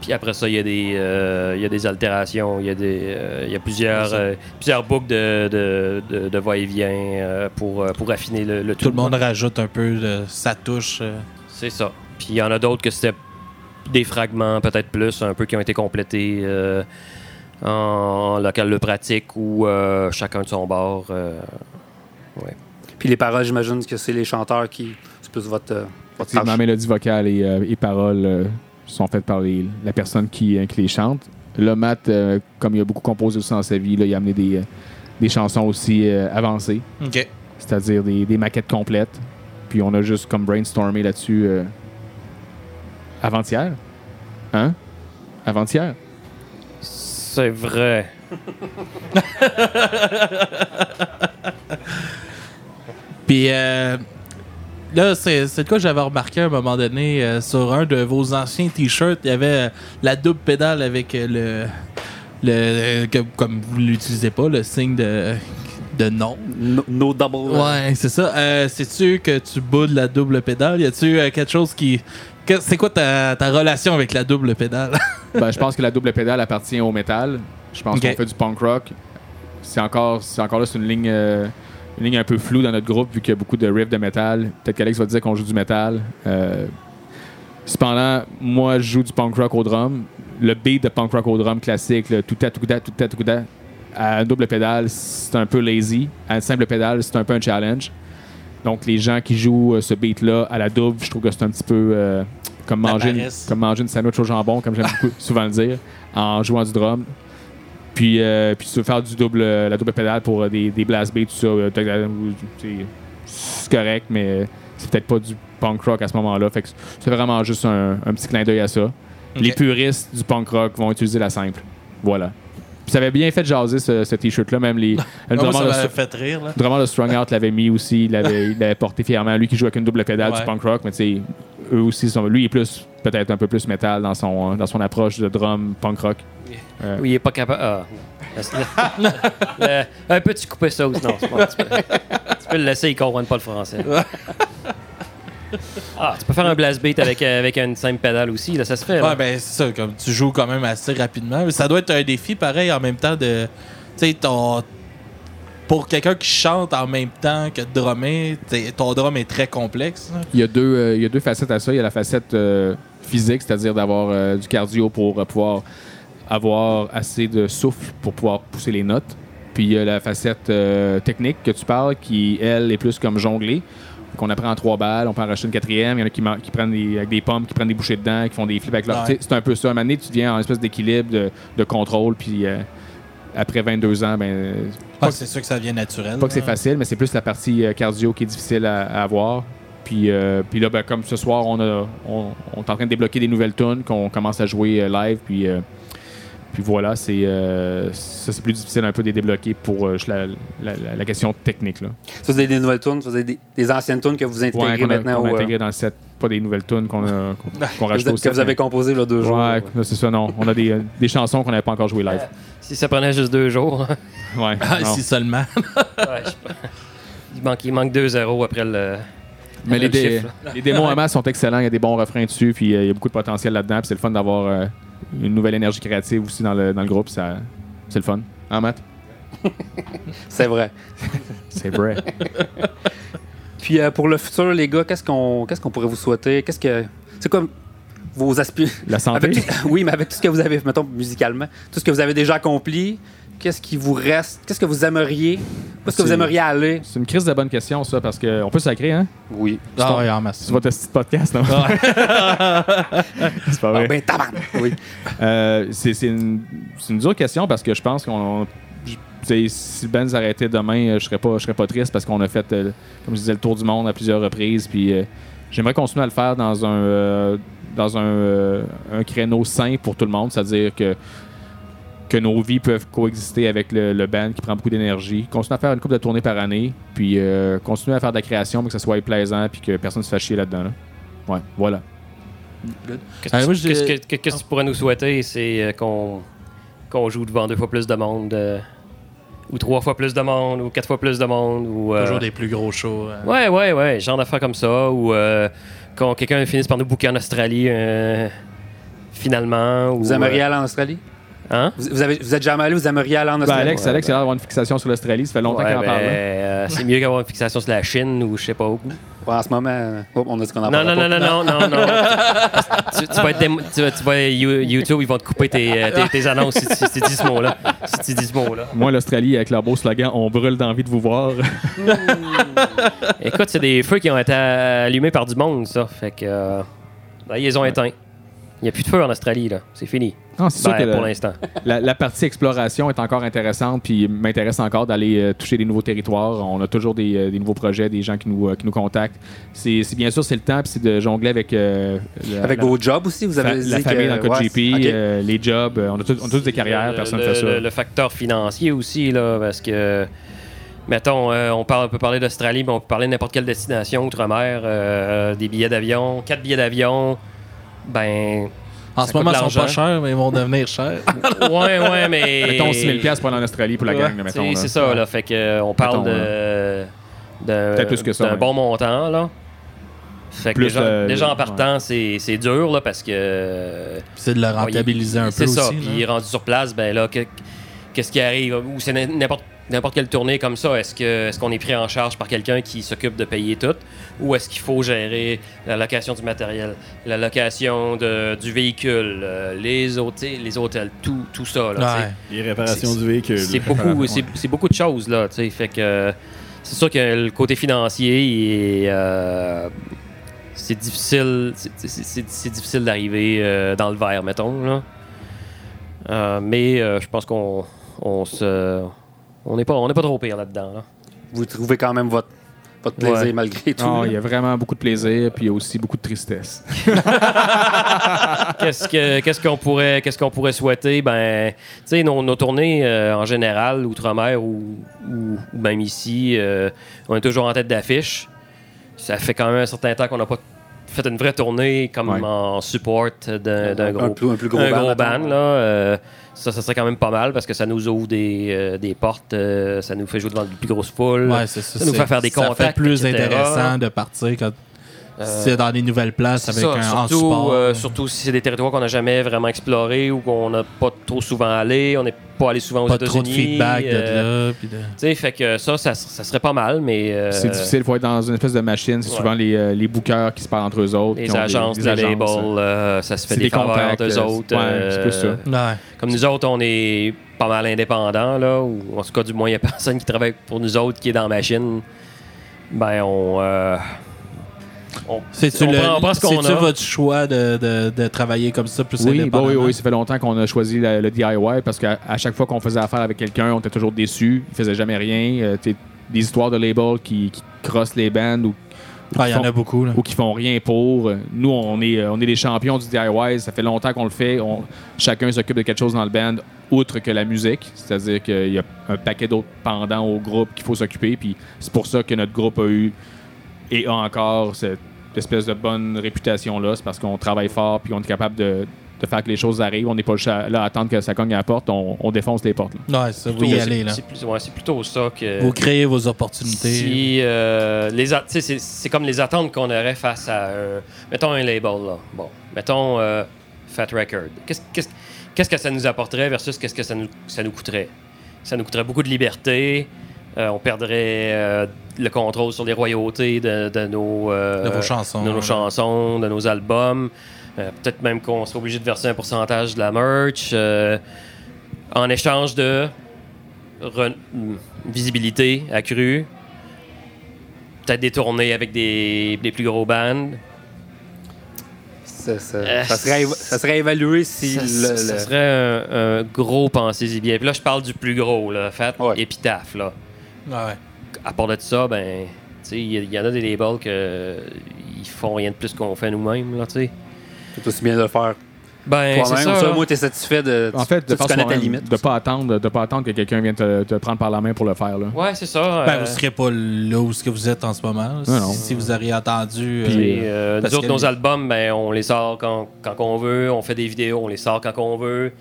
Puis après ça, il y a des, euh, il y a des altérations, il y a, des, euh, il y a plusieurs, euh, plusieurs boucles de, de, de- de va-et-vient euh, pour, pour affiner le, le tout. Tout le monde rajoute un peu de sa touche. euh. C'est ça. Puis il y en a d'autres que c'était des fragments, peut-être plus, un peu qui ont été complétés euh, en local de pratique ou euh, chacun de son bord. euh, ouais. Puis les paroles, j'imagine que c'est les chanteurs qui. C'est plus votre. votre tâche. mélodie vocale et, euh, et paroles euh, sont faites par les- la personne qui, euh, qui les chante. Là, Matt, euh, comme il a beaucoup composé aussi dans sa vie, là, il a amené des, euh, des chansons aussi euh, avancées, OK. c'est-à-dire des, des maquettes complètes. Puis on a juste comme brainstormé là-dessus euh, avant-hier. Hein? Avant-hier. C'est vrai. Puis euh, là, c'est cas que j'avais remarqué à un moment donné euh, sur un de vos anciens t-shirts. Il y avait euh, la double pédale avec euh, le. le que- comme vous l'utilisez pas, le signe de, de non. No, no double. Ouais, c'est ça. Euh, Sais-tu que tu boudes la double pédale? Y a-tu euh, quelque chose qui. que- C'est quoi ta, ta relation avec la double pédale? Ben, je pense que la double pédale appartient au métal. Je pense qu'on fait du punk rock. C'est encore, c'est encore là, c'est une ligne, euh, une ligne un peu floue dans notre groupe vu qu'il y a beaucoup de riffs de métal. Peut-être qu'Alex va dire qu'on joue du métal. Euh, cependant, moi, je joue du punk rock au drum. Le beat de punk rock au drum classique, le tout à tout à tout à tout à à une double pédale, c'est un peu lazy. À une simple pédale, c'est un peu un challenge. Donc, les gens qui jouent euh, ce beat-là à la double, je trouve que c'est un petit peu euh, comme, manger une, comme manger une sandwich au jambon, comme j'aime beaucoup souvent le dire, en jouant du drum. Puis, euh, puis tu veux faire du double, euh, la double pédale pour euh, des, des blast beats, tout ça, c'est- correct, mais c'est peut-être pas du punk rock à ce moment-là. Fait que c'est vraiment juste un, un petit clin d'œil à ça. Les puristes du punk rock vont utiliser la simple. Voilà. Puis ça avait bien fait jaser ce, ce t-shirt-là, même les. le drummer de Str- fait rire. Là. le drummer de Strung Out l'avait mis aussi, il l'avait porté fièrement. Lui qui joue avec une double pédale Ouais. du punk rock, mais tu sais, eux aussi, sont, lui il est plus, peut-être un peu plus métal dans son, dans son approche de drum punk rock. Euh, Oui, il est pas capable. Ah. Le- le- un peu, tu coupais ça ou non? pas- tu, peux, tu peux le laisser, ils comprennent pas le français. Ah, tu peux faire un blast beat avec, avec une simple pédale aussi, là, ça se fait. là. Ouais, ben c'est ça, comme tu joues quand même assez rapidement. Mais Ça doit être un défi pareil en même temps de. Tu sais, ton. Pour quelqu'un qui chante en même temps que de drummer, ton drum est très complexe. là. Il y, a deux, euh, il y a deux facettes à ça. Il y a la facette euh, physique, c'est-à-dire d'avoir euh, du cardio pour euh, pouvoir avoir assez de souffle pour pouvoir pousser les notes. Puis il y a la facette euh, technique que tu parles, qui, elle, est plus comme jongler. Qu'on apprend en trois balles, on peut en racheter une quatrième. Il y en a qui, prennent des, avec des pompes, qui prennent des bouchées dedans, qui font des flips avec leur. Ouais. C'est un peu ça. À un moment donné, tu deviens en espèce d'équilibre, de, de contrôle. Puis euh, après 22 ans, ben, Ah, c'est sûr que ça vient naturel. pas que c'est là. facile, mais c'est plus la partie euh, cardio qui est difficile à, à avoir. Puis, euh, puis là, ben, comme ce soir, on, a, on, on est en train de débloquer des nouvelles tunes qu'on commence à jouer live. Puis, puis voilà, c'est euh, ça c'est plus difficile un peu de les débloquer pour euh, la, la- la- la question technique. Là. Ça, c'est des nouvelles tunes, ça, c'est des, des anciennes tunes que vous intégrez Ouais, qu'on a, maintenant qu'on a euh, intégré dans le set, pas des nouvelles tunes qu'on a qu'on, qu'on que rajoute au que set. vous avez mais- composé là, deux jours. Ouais, là, c'est ça, non. On a des, des chansons qu'on n'avait pas encore jouées live. Si ça prenait juste deux jours. Ouais, Ah, si seulement. Ouais, je sais pas. il, manque, il manque 2-0 après le. Mais les, le dé- chiffre, les démos à masse sont excellents. Il y a des bons refrains dessus, puis euh, il y a beaucoup de potentiel là-dedans. Puis c'est le fun d'avoir euh, une nouvelle énergie créative aussi dans le, dans le groupe. Ça, c'est le fun. Hein, Matt? C'est vrai. C'est vrai. Puis euh, pour le futur, les gars, qu'est-ce qu'on qu'est-ce qu'on pourrait vous souhaiter? Qu'est-ce que. C'est quoi vos aspirations? La santé? oui, mais avec tout ce que vous avez, mettons, musicalement, tout ce que vous avez déjà accompli, qu'est-ce qui vous reste? Qu'est-ce que vous aimeriez? Où est-ce que vous aimeriez aller? C'est une crise de bonne question, ça, parce qu'on peut sacrer, hein? Oui. Ah, ouais, en masse. C'est votre petit podcast, non? c'est pas vrai. Ah ben, tabarnak! Oui. Euh, c'est c'est une, c'est une dure question parce que je pense qu'on. tu Si le band s'arrêtait demain, euh, je serais pas, je serais pas triste parce qu'on a fait, euh, comme je disais, le tour du monde à plusieurs reprises. Puis euh, j'aimerais continuer à le faire dans un, euh, dans un, euh, un créneau sain pour tout le monde, c'est-à-dire que que nos vies peuvent coexister avec le, le band qui prend beaucoup d'énergie. Continuer à faire une couple de tournées par année, puis euh, continuer à faire de la création, mais que ça soit plaisant, puis que personne ne se fasse chier là-dedans. là. Ouais, voilà. Qu'est-ce Ah, que- que, que- qu'est-ce que tu pourrais nous souhaiter? C'est euh, qu'on qu'on joue devant deux fois plus de monde. euh, ou trois fois plus de monde, ou quatre fois plus de monde. Ou, euh, Toujours des plus gros shows. euh. Ouais, ouais, ouais, genre d'affaires comme ça. Ou euh, quand quelqu'un finisse par nous booker en Australie, euh, finalement. Ou, Vous aimeriez euh, aller en Australie? Hein? Vous, vous avez, vous êtes jamais allé, vous aimeriez aller en Ben, Australie? Alex, Alex, il a l'air d'avoir une fixation sur l'Australie. Ça fait longtemps Ouais, qu'il en ben, parle. hein. euh, c'est mieux qu'avoir une fixation sur la Chine ou je sais pas où. Ouais, en ce moment, euh, oh, on a dit qu'on en Non, non, non, pas. non, non, non, non. tu, tu vas être démo- tu vas- YouTube, ils vont te couper tes, euh, tes, tes annonces si, tu- si tu dis ce mot-là. Si tu dis ce mot-là. Moi, l'Australie, avec leur beau slogan On brûle d'envie de vous voir. Écoute, c'est des feux qui ont été allumés par du monde, ça. Fait que. euh, là, ils les ont éteints. Il n'y a plus de feu en Australie, là. C'est fini. Non, c'est sûr Ben, que pour l'instant. la, la partie exploration est encore intéressante, puis m'intéresse encore d'aller euh, toucher des nouveaux territoires. On a toujours des, euh, des nouveaux projets, des gens qui nous, euh, qui nous contactent. C'est c'est- bien sûr, c'est le temps, puis c'est de jongler avec. euh, la- Avec la- vos jobs aussi, vous avez fa- dit la famille que- dans le ouais, euh, les jobs. on, a tous- on a tous des carrières, Le- personne ne fait ça. Le, le facteur financier aussi, là, parce que. Mettons, euh, on, parle, on peut parler d'Australie, mais on peut parler de n'importe quelle destination outre-mer, euh, des billets d'avion, quatre billets d'avion. Ben. En ça ce moment, ils sont pas chers, mais ils vont devenir chers. Ouais, ouais, mais. Mettons 6 000 piastres pour aller en Australie pour la Ouais, gang, mettons. C'est ça, là. Fait que, euh, on parle Mettons, de. Peut-être plus que ça, D'un ouais. bon montant, là. Fait que Plus, déjà, euh, déjà en ouais. partant, c'est c'est dur, là, parce que. C'est de le rentabiliser un peu C'est aussi. ça. Puis rendu sur place, ben là, que- qu'est-ce qui arrive? Ou c'est n'importe n'importe quelle tournée comme ça, est-ce que est-ce qu'on est pris en charge par quelqu'un qui s'occupe de payer tout? Ou est-ce qu'il faut gérer la location du matériel, la location de- du véhicule, euh, les, hôtels, les hôtels, tout, tout ça, là. Ouais. Les réparations du véhicule. C'est beaucoup, c'est, beaucoup de choses, là, tu sais. Fait que euh, c'est sûr que le côté financier, est, euh, c'est difficile, c'est, difficile d'arriver euh, dans le vert, mettons, là. Euh, mais euh, je pense qu'on on se, on n'est pas, on n'est pas trop pire là-dedans, là. Vous trouvez quand même votre, votre plaisir Ouais. malgré tout. Il y a vraiment beaucoup de plaisir, puis il y a aussi beaucoup de tristesse. qu'est-ce que qu'est-ce qu'on pourrait qu'est-ce qu'on pourrait souhaiter? Ben tu sais nos, nos tournées euh, en général outre-mer ou, ou, ou même ici euh, on est toujours en tête d'affiche ça fait quand même un certain temps qu'on n'a pas fait une vraie tournée comme Ouais. en support d'un d'un Un gros plus- un plus gros un band, gros band, là euh, ça, ça serait quand même pas mal parce que ça nous ouvre des, euh, des portes, euh, ça nous fait jouer devant de plus grosses foules. Ouais, ça. Ça nous fait faire des Ça fait contacts, plus etc. intéressant de partir quand c'est dans des nouvelles places avec ça, un en surtout, support. euh, surtout si c'est des territoires qu'on n'a jamais vraiment explorés ou qu'on n'a pas trop souvent allé, on n'est pas allé souvent aux pas États-Unis. trop de feedback euh, de là. de- fait que ça, ça, ça serait pas mal, mais. euh, C'est difficile, il faut être dans une espèce de machine. C'est Ouais. souvent les, euh, les bookers qui se parlent entre eux autres. Les des- agences, des les agences, labels, euh, ça se fait des, des faveurs d'eux euh, autres. ouais, c'est plus ça. Ouais. Comme nous autres, on est pas mal indépendants, là, ou en tout cas, du moins, il n'y a personne qui travaille pour nous autres qui est dans la machine. Ben, on. Euh, on le- prend, on prend ce qu'on c'est-tu a. votre choix de, de, de travailler comme ça plus Oui, bah oui, oui, ça fait longtemps qu'on a choisi la- le DIY parce qu'à à chaque fois qu'on faisait affaire avec quelqu'un, on était toujours déçus. Il faisait jamais rien. Euh, des histoires de labels qui, qui crossent les bands ou, Ah, qui il y en font- a beaucoup. Là. ou qui font rien pour. Nous, on est, euh, on est les champions du DIY. Ça fait longtemps qu'on le fait. On- chacun s'occupe de quelque chose dans le band, outre que la musique. C'est-à-dire qu'il y a un paquet d'autres pendants au groupe qu'il faut s'occuper. Puis c'est pour ça que notre groupe a eu et a encore cette espèce de bonne réputation-là. C'est parce qu'on travaille fort puis on est capable de, de faire que les choses arrivent. On n'est pas juste là à attendre que ça cogne à la porte. On, on défonce les portes. là. Ouais, ça, vous y c'est- allez. Là. C'est plus- ouais, c'est plutôt ça que. Vous créez vos opportunités. Si, euh, les c'est, comme les attentes qu'on aurait face à un, mettons un label là. Bon, mettons euh, Fat Record. Qu'est-ce que ça nous apporterait versus qu'est-ce que ça nous, ça nous coûterait? Ça nous coûterait beaucoup de liberté. Euh, on perdrait euh, le contrôle sur les royautés de, de nos euh, De vos chansons. de nos chansons, de nos albums. Euh, peut-être même qu'on serait obligé de verser un pourcentage de la merch euh, en échange de visibilité accrue. Peut-être des tournées avec des, des plus gros bands. Ça, ça- Euh, ça serait, ça serait évalué si ça, le, ça le- serait un, un gros pensez-y bien. Puis là, je parle du plus gros, là, fait Ouais. épitaphe. Là. Ouais. À part de ça, ben, tu sais, il y, en a des labels que ils font rien de plus qu'on fait nous-mêmes, là, tu sais. c'est aussi bien de le faire Ben, c'est toi-même. ça. Ça, moi, t'es satisfait de. En fait, de tu connais ta limite. de pas attendre, de pas attendre que quelqu'un vienne te, te prendre par la main pour le faire. Là. Ouais, c'est ça. Ben, euh, vous ne serez pas là où ce que vous êtes en ce moment. Non, non. Si, vous auriez attendu. Puis, euh, euh, parce nous autres, que- nos albums, ben, on les sort quand, quand on veut. On fait des vidéos, on les sort quand on veut.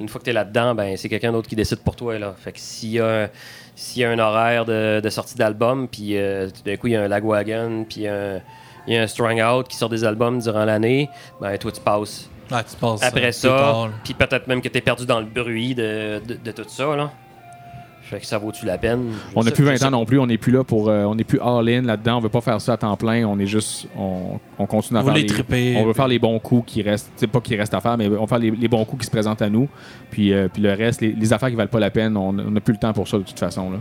Une fois que tu es là-dedans, ben, c'est quelqu'un d'autre qui décide pour toi. Là. Fait que s'il y a, s'il y a un horaire de, de sortie d'album, puis euh, tout d'un coup, il y a un Lagwagon, puis un- il y a un Strung Out qui sort des albums durant l'année, ben toi, tu passes Ouais, tu passes après euh, ça, puis peut-être même que tu es perdu dans le bruit de, de, de tout ça. Là. Fait que ça vaut-tu la peine? Je On n'a plus je 20 sais ans non plus, on n'est plus là pour. euh, on n'est plus all-in là-dedans, on veut pas faire ça à temps plein, on est juste. On, on continue à Vous faire. les- triper, on veut puis- faire les bons coups qui restent. C'est pas qui restent à faire, mais on va faire les, les bons coups qui se présentent à nous. Puis, euh, puis le reste, les, les affaires qui valent pas la peine, on n'a plus le temps pour ça de toute façon. Là.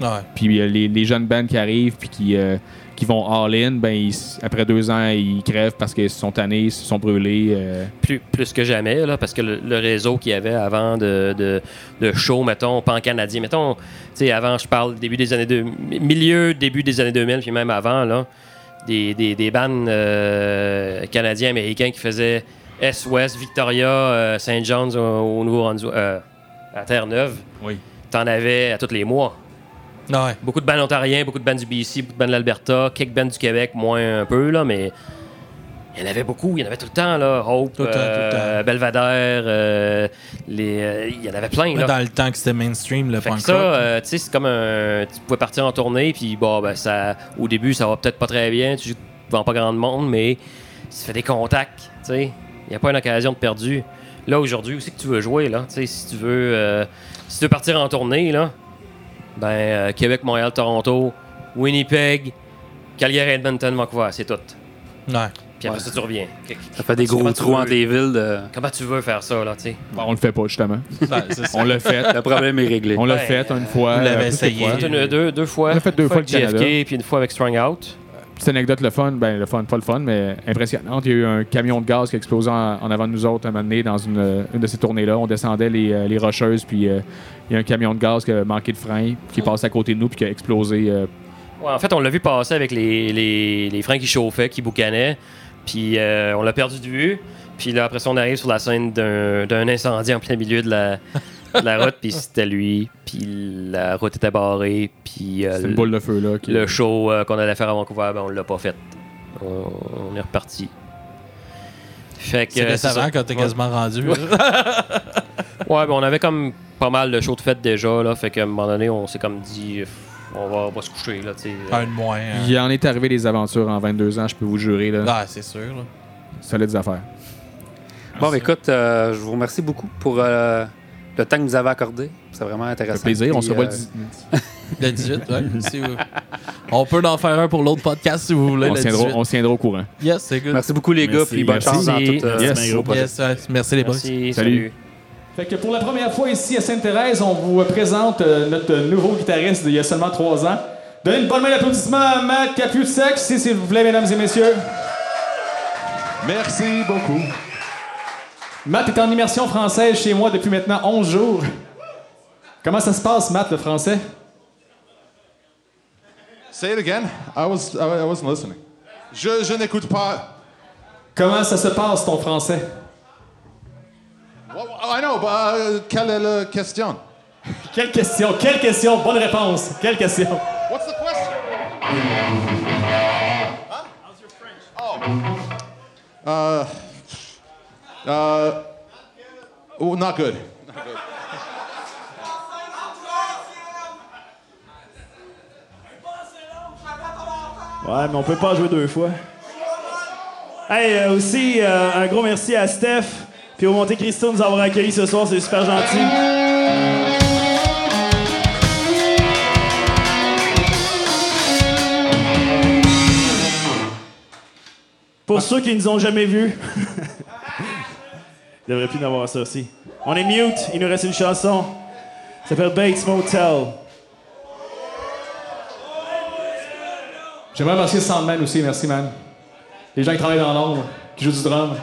Ouais. Puis euh, les, les jeunes bands qui arrivent puis qui, euh, qui vont all-in, ben, ils après deux ans, ils crèvent parce qu'ils se sont tannés, ils se sont brûlés. euh, plus, plus que jamais, là, parce que le, le réseau qu'il y avait avant de, de, de show, mettons, pan-canadien, mettons, tu sais, avant, je parle début des années 2000, milieu, début des années 2000, puis même avant, là, des, des, des bands euh, canadiens, américains qui faisaient S-Ouest, Victoria, euh, St. John's au, au Nouveau-Brunswick, euh, à Terre-Neuve. Oui. T'en avais à tous les mois. Ouais. Beaucoup de bands ontariens, beaucoup de bands du BC, beaucoup de bands de l'Alberta, quelques bands du Québec, moins un peu, là, mais il y en avait beaucoup, il y en avait tout le temps, là. Hope, Tout le temps, tout le euh, temps. Belvedere, euh, les, euh, il y en avait plein, là. Dans le temps que c'était mainstream, le Fait que punk ça, rock. euh, tu sais, c'est comme un. Tu pouvais partir en tournée, puis bon, ben, ça, au début, ça va peut-être pas très bien, tu vends pas grand monde, mais tu fais des contacts, tu sais. Il n'y a pas une occasion de perdu. Là, aujourd'hui, où c'est que tu veux jouer, là? Tu sais, si tu veux. si tu veux partir en tournée, là, ben, euh, Québec, Montréal, Toronto, Winnipeg, Calgary, Edmonton, Vancouver, c'est tout. Ouais. Puis après ça, tu reviens. Ça fait des gros trous entre les villes. De... Comment tu veux faire ça, là, tu sais? bon, on le fait pas, justement. On l'a fait. Le problème est réglé. On l'a Ouais, fait une fois. vous l'avez euh, essayé. une- deux, deux fois. On a fait deux fois avec. JFK, puis une fois avec Strung Out. Petite anecdote, le fun, ben le fun, pas le fun, mais impressionnante. Il y a eu un camion de gaz qui a explosé en, avant de nous autres un moment donné dans une, de ces tournées-là. On descendait les, euh, rocheuses, puis euh, il y a un camion de gaz qui a manqué de frein, qui passe à côté de nous, puis qui a explosé. euh, en fait, on l'a vu passer avec les, freins qui chauffaient, qui boucanaient. Puis euh, on l'a perdu de vue. Puis là, après ça, on arrive sur la scène d'un incendie en plein milieu de la, la route. Puis c'était lui. Puis la route était barrée. Puis euh, c'est une boule de feu, là. qui- le show euh, qu'on allait faire à Vancouver, ben, on l'a pas fait. On, on est reparti. Fait que. C'est euh, c'est récemment ça. quand t'es Ouais. quasiment rendu. Ouais, ben on avait comme pas mal de shows de fête déjà. Là, fait qu'à un moment donné, on s'est comme dit. On va, on va se coucher. Là, tu sais. Un de moins. hein. Il en est arrivé des aventures en 22 ans, je peux vous jurer. Là. Ah, c'est sûr. là. Solides affaires. Bon, ben, écoute, euh, je vous remercie beaucoup pour euh, le temps que vous avez accordé. C'est vraiment Ça fait intéressant. plaisir. On se revoit euh, le dix- Le 18, ouais. Si vous- On peut en faire un pour l'autre podcast si vous voulez. on, le se tiendra, 18. on se tiendra au courant. Yes, c'est good. Merci beaucoup, les gars. Puis bonne Merci. chance dans tout. euh, Yes. Yes, ouais. Merci les boys. Merci, Salut. salut. Fait que pour la première fois ici à Sainte-Thérèse, on vous présente euh, notre nouveau guitariste d'il y a seulement trois ans. Donnez une bonne main d'applaudissement à Matt Capucek, si s'il vous plaît, mesdames et messieurs. Merci beaucoup. Matt est en immersion française chez moi depuis maintenant 11 jours. Comment ça se passe, Matt, le français? Say it again. I was I, wasn't listening. Je, je n'écoute pas. Comment ça se passe, ton français? Well, I know, but uh, quelle est la question? Quelle question? Quelle question? Bonne réponse. Quelle question? What's the question? Huh? How's your French? Oh. Uh. Uh. Oh, not good. Ouais, mais on peut pas jouer deux fois. Hey, euh, aussi, euh, un gros merci à Steph puis au Monte Cristo de nous avoir accueillis ce soir, c'est super gentil. Pour ceux qui nous ont jamais vus, devrait plus en avoir ça aussi. On est mute, il nous reste une chanson. Ça s'appelle Bates Motel. J'aimerais remercier Sandman aussi, merci, man. Les gens qui travaillent dans l'ombre, qui jouent du drum.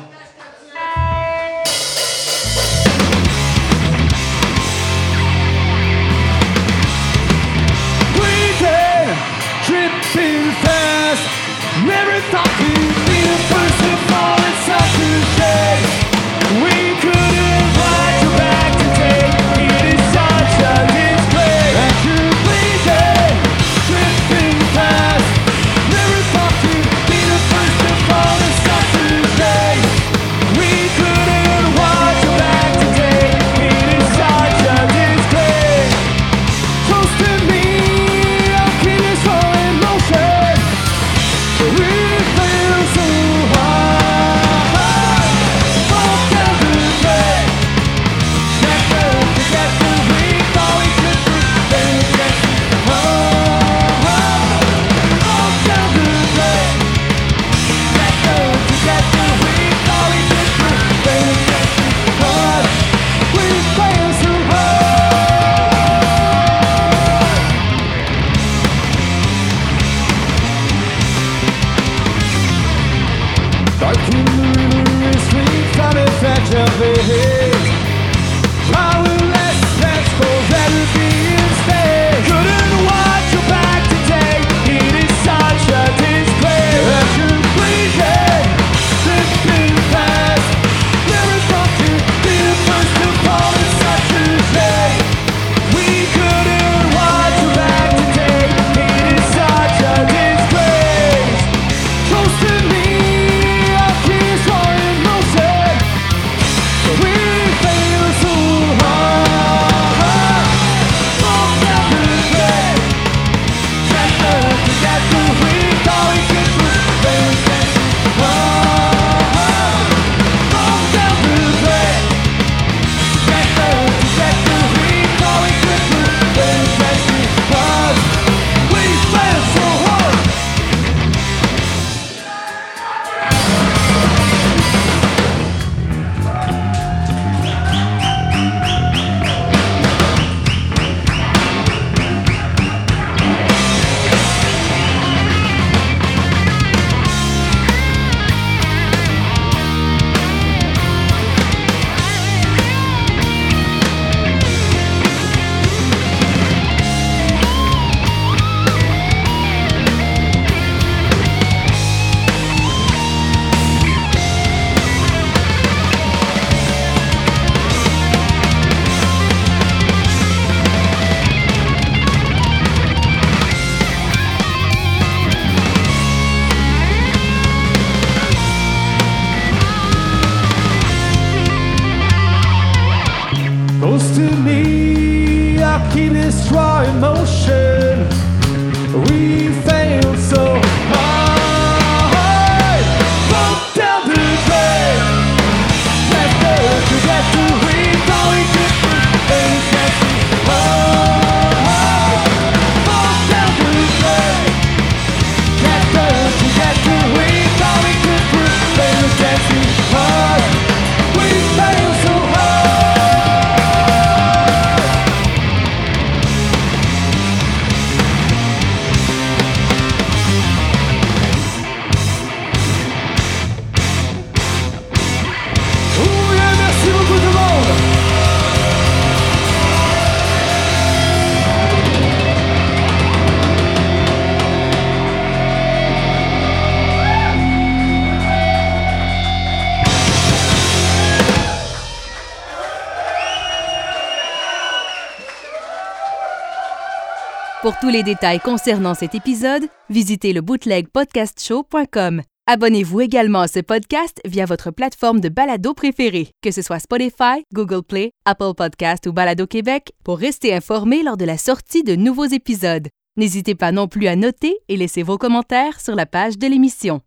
Tous les détails concernant cet épisode, visitez le bootlegpodcastshow.com. Abonnez-vous également à ce podcast via votre plateforme de balado préférée, que ce soit Spotify, Google Play, Apple Podcast ou Balado Québec, pour rester informé lors de la sortie de nouveaux épisodes. N'hésitez pas non plus à noter et laisser vos commentaires sur la page de l'émission.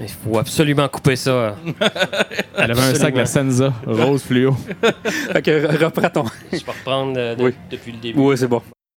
Il faut absolument couper ça. Elle avait un sac de la Senza, rose fluo. Fait que re- reprends ton. Je vais reprendre euh, de- Oui. depuis le début. Oui, c'est bon.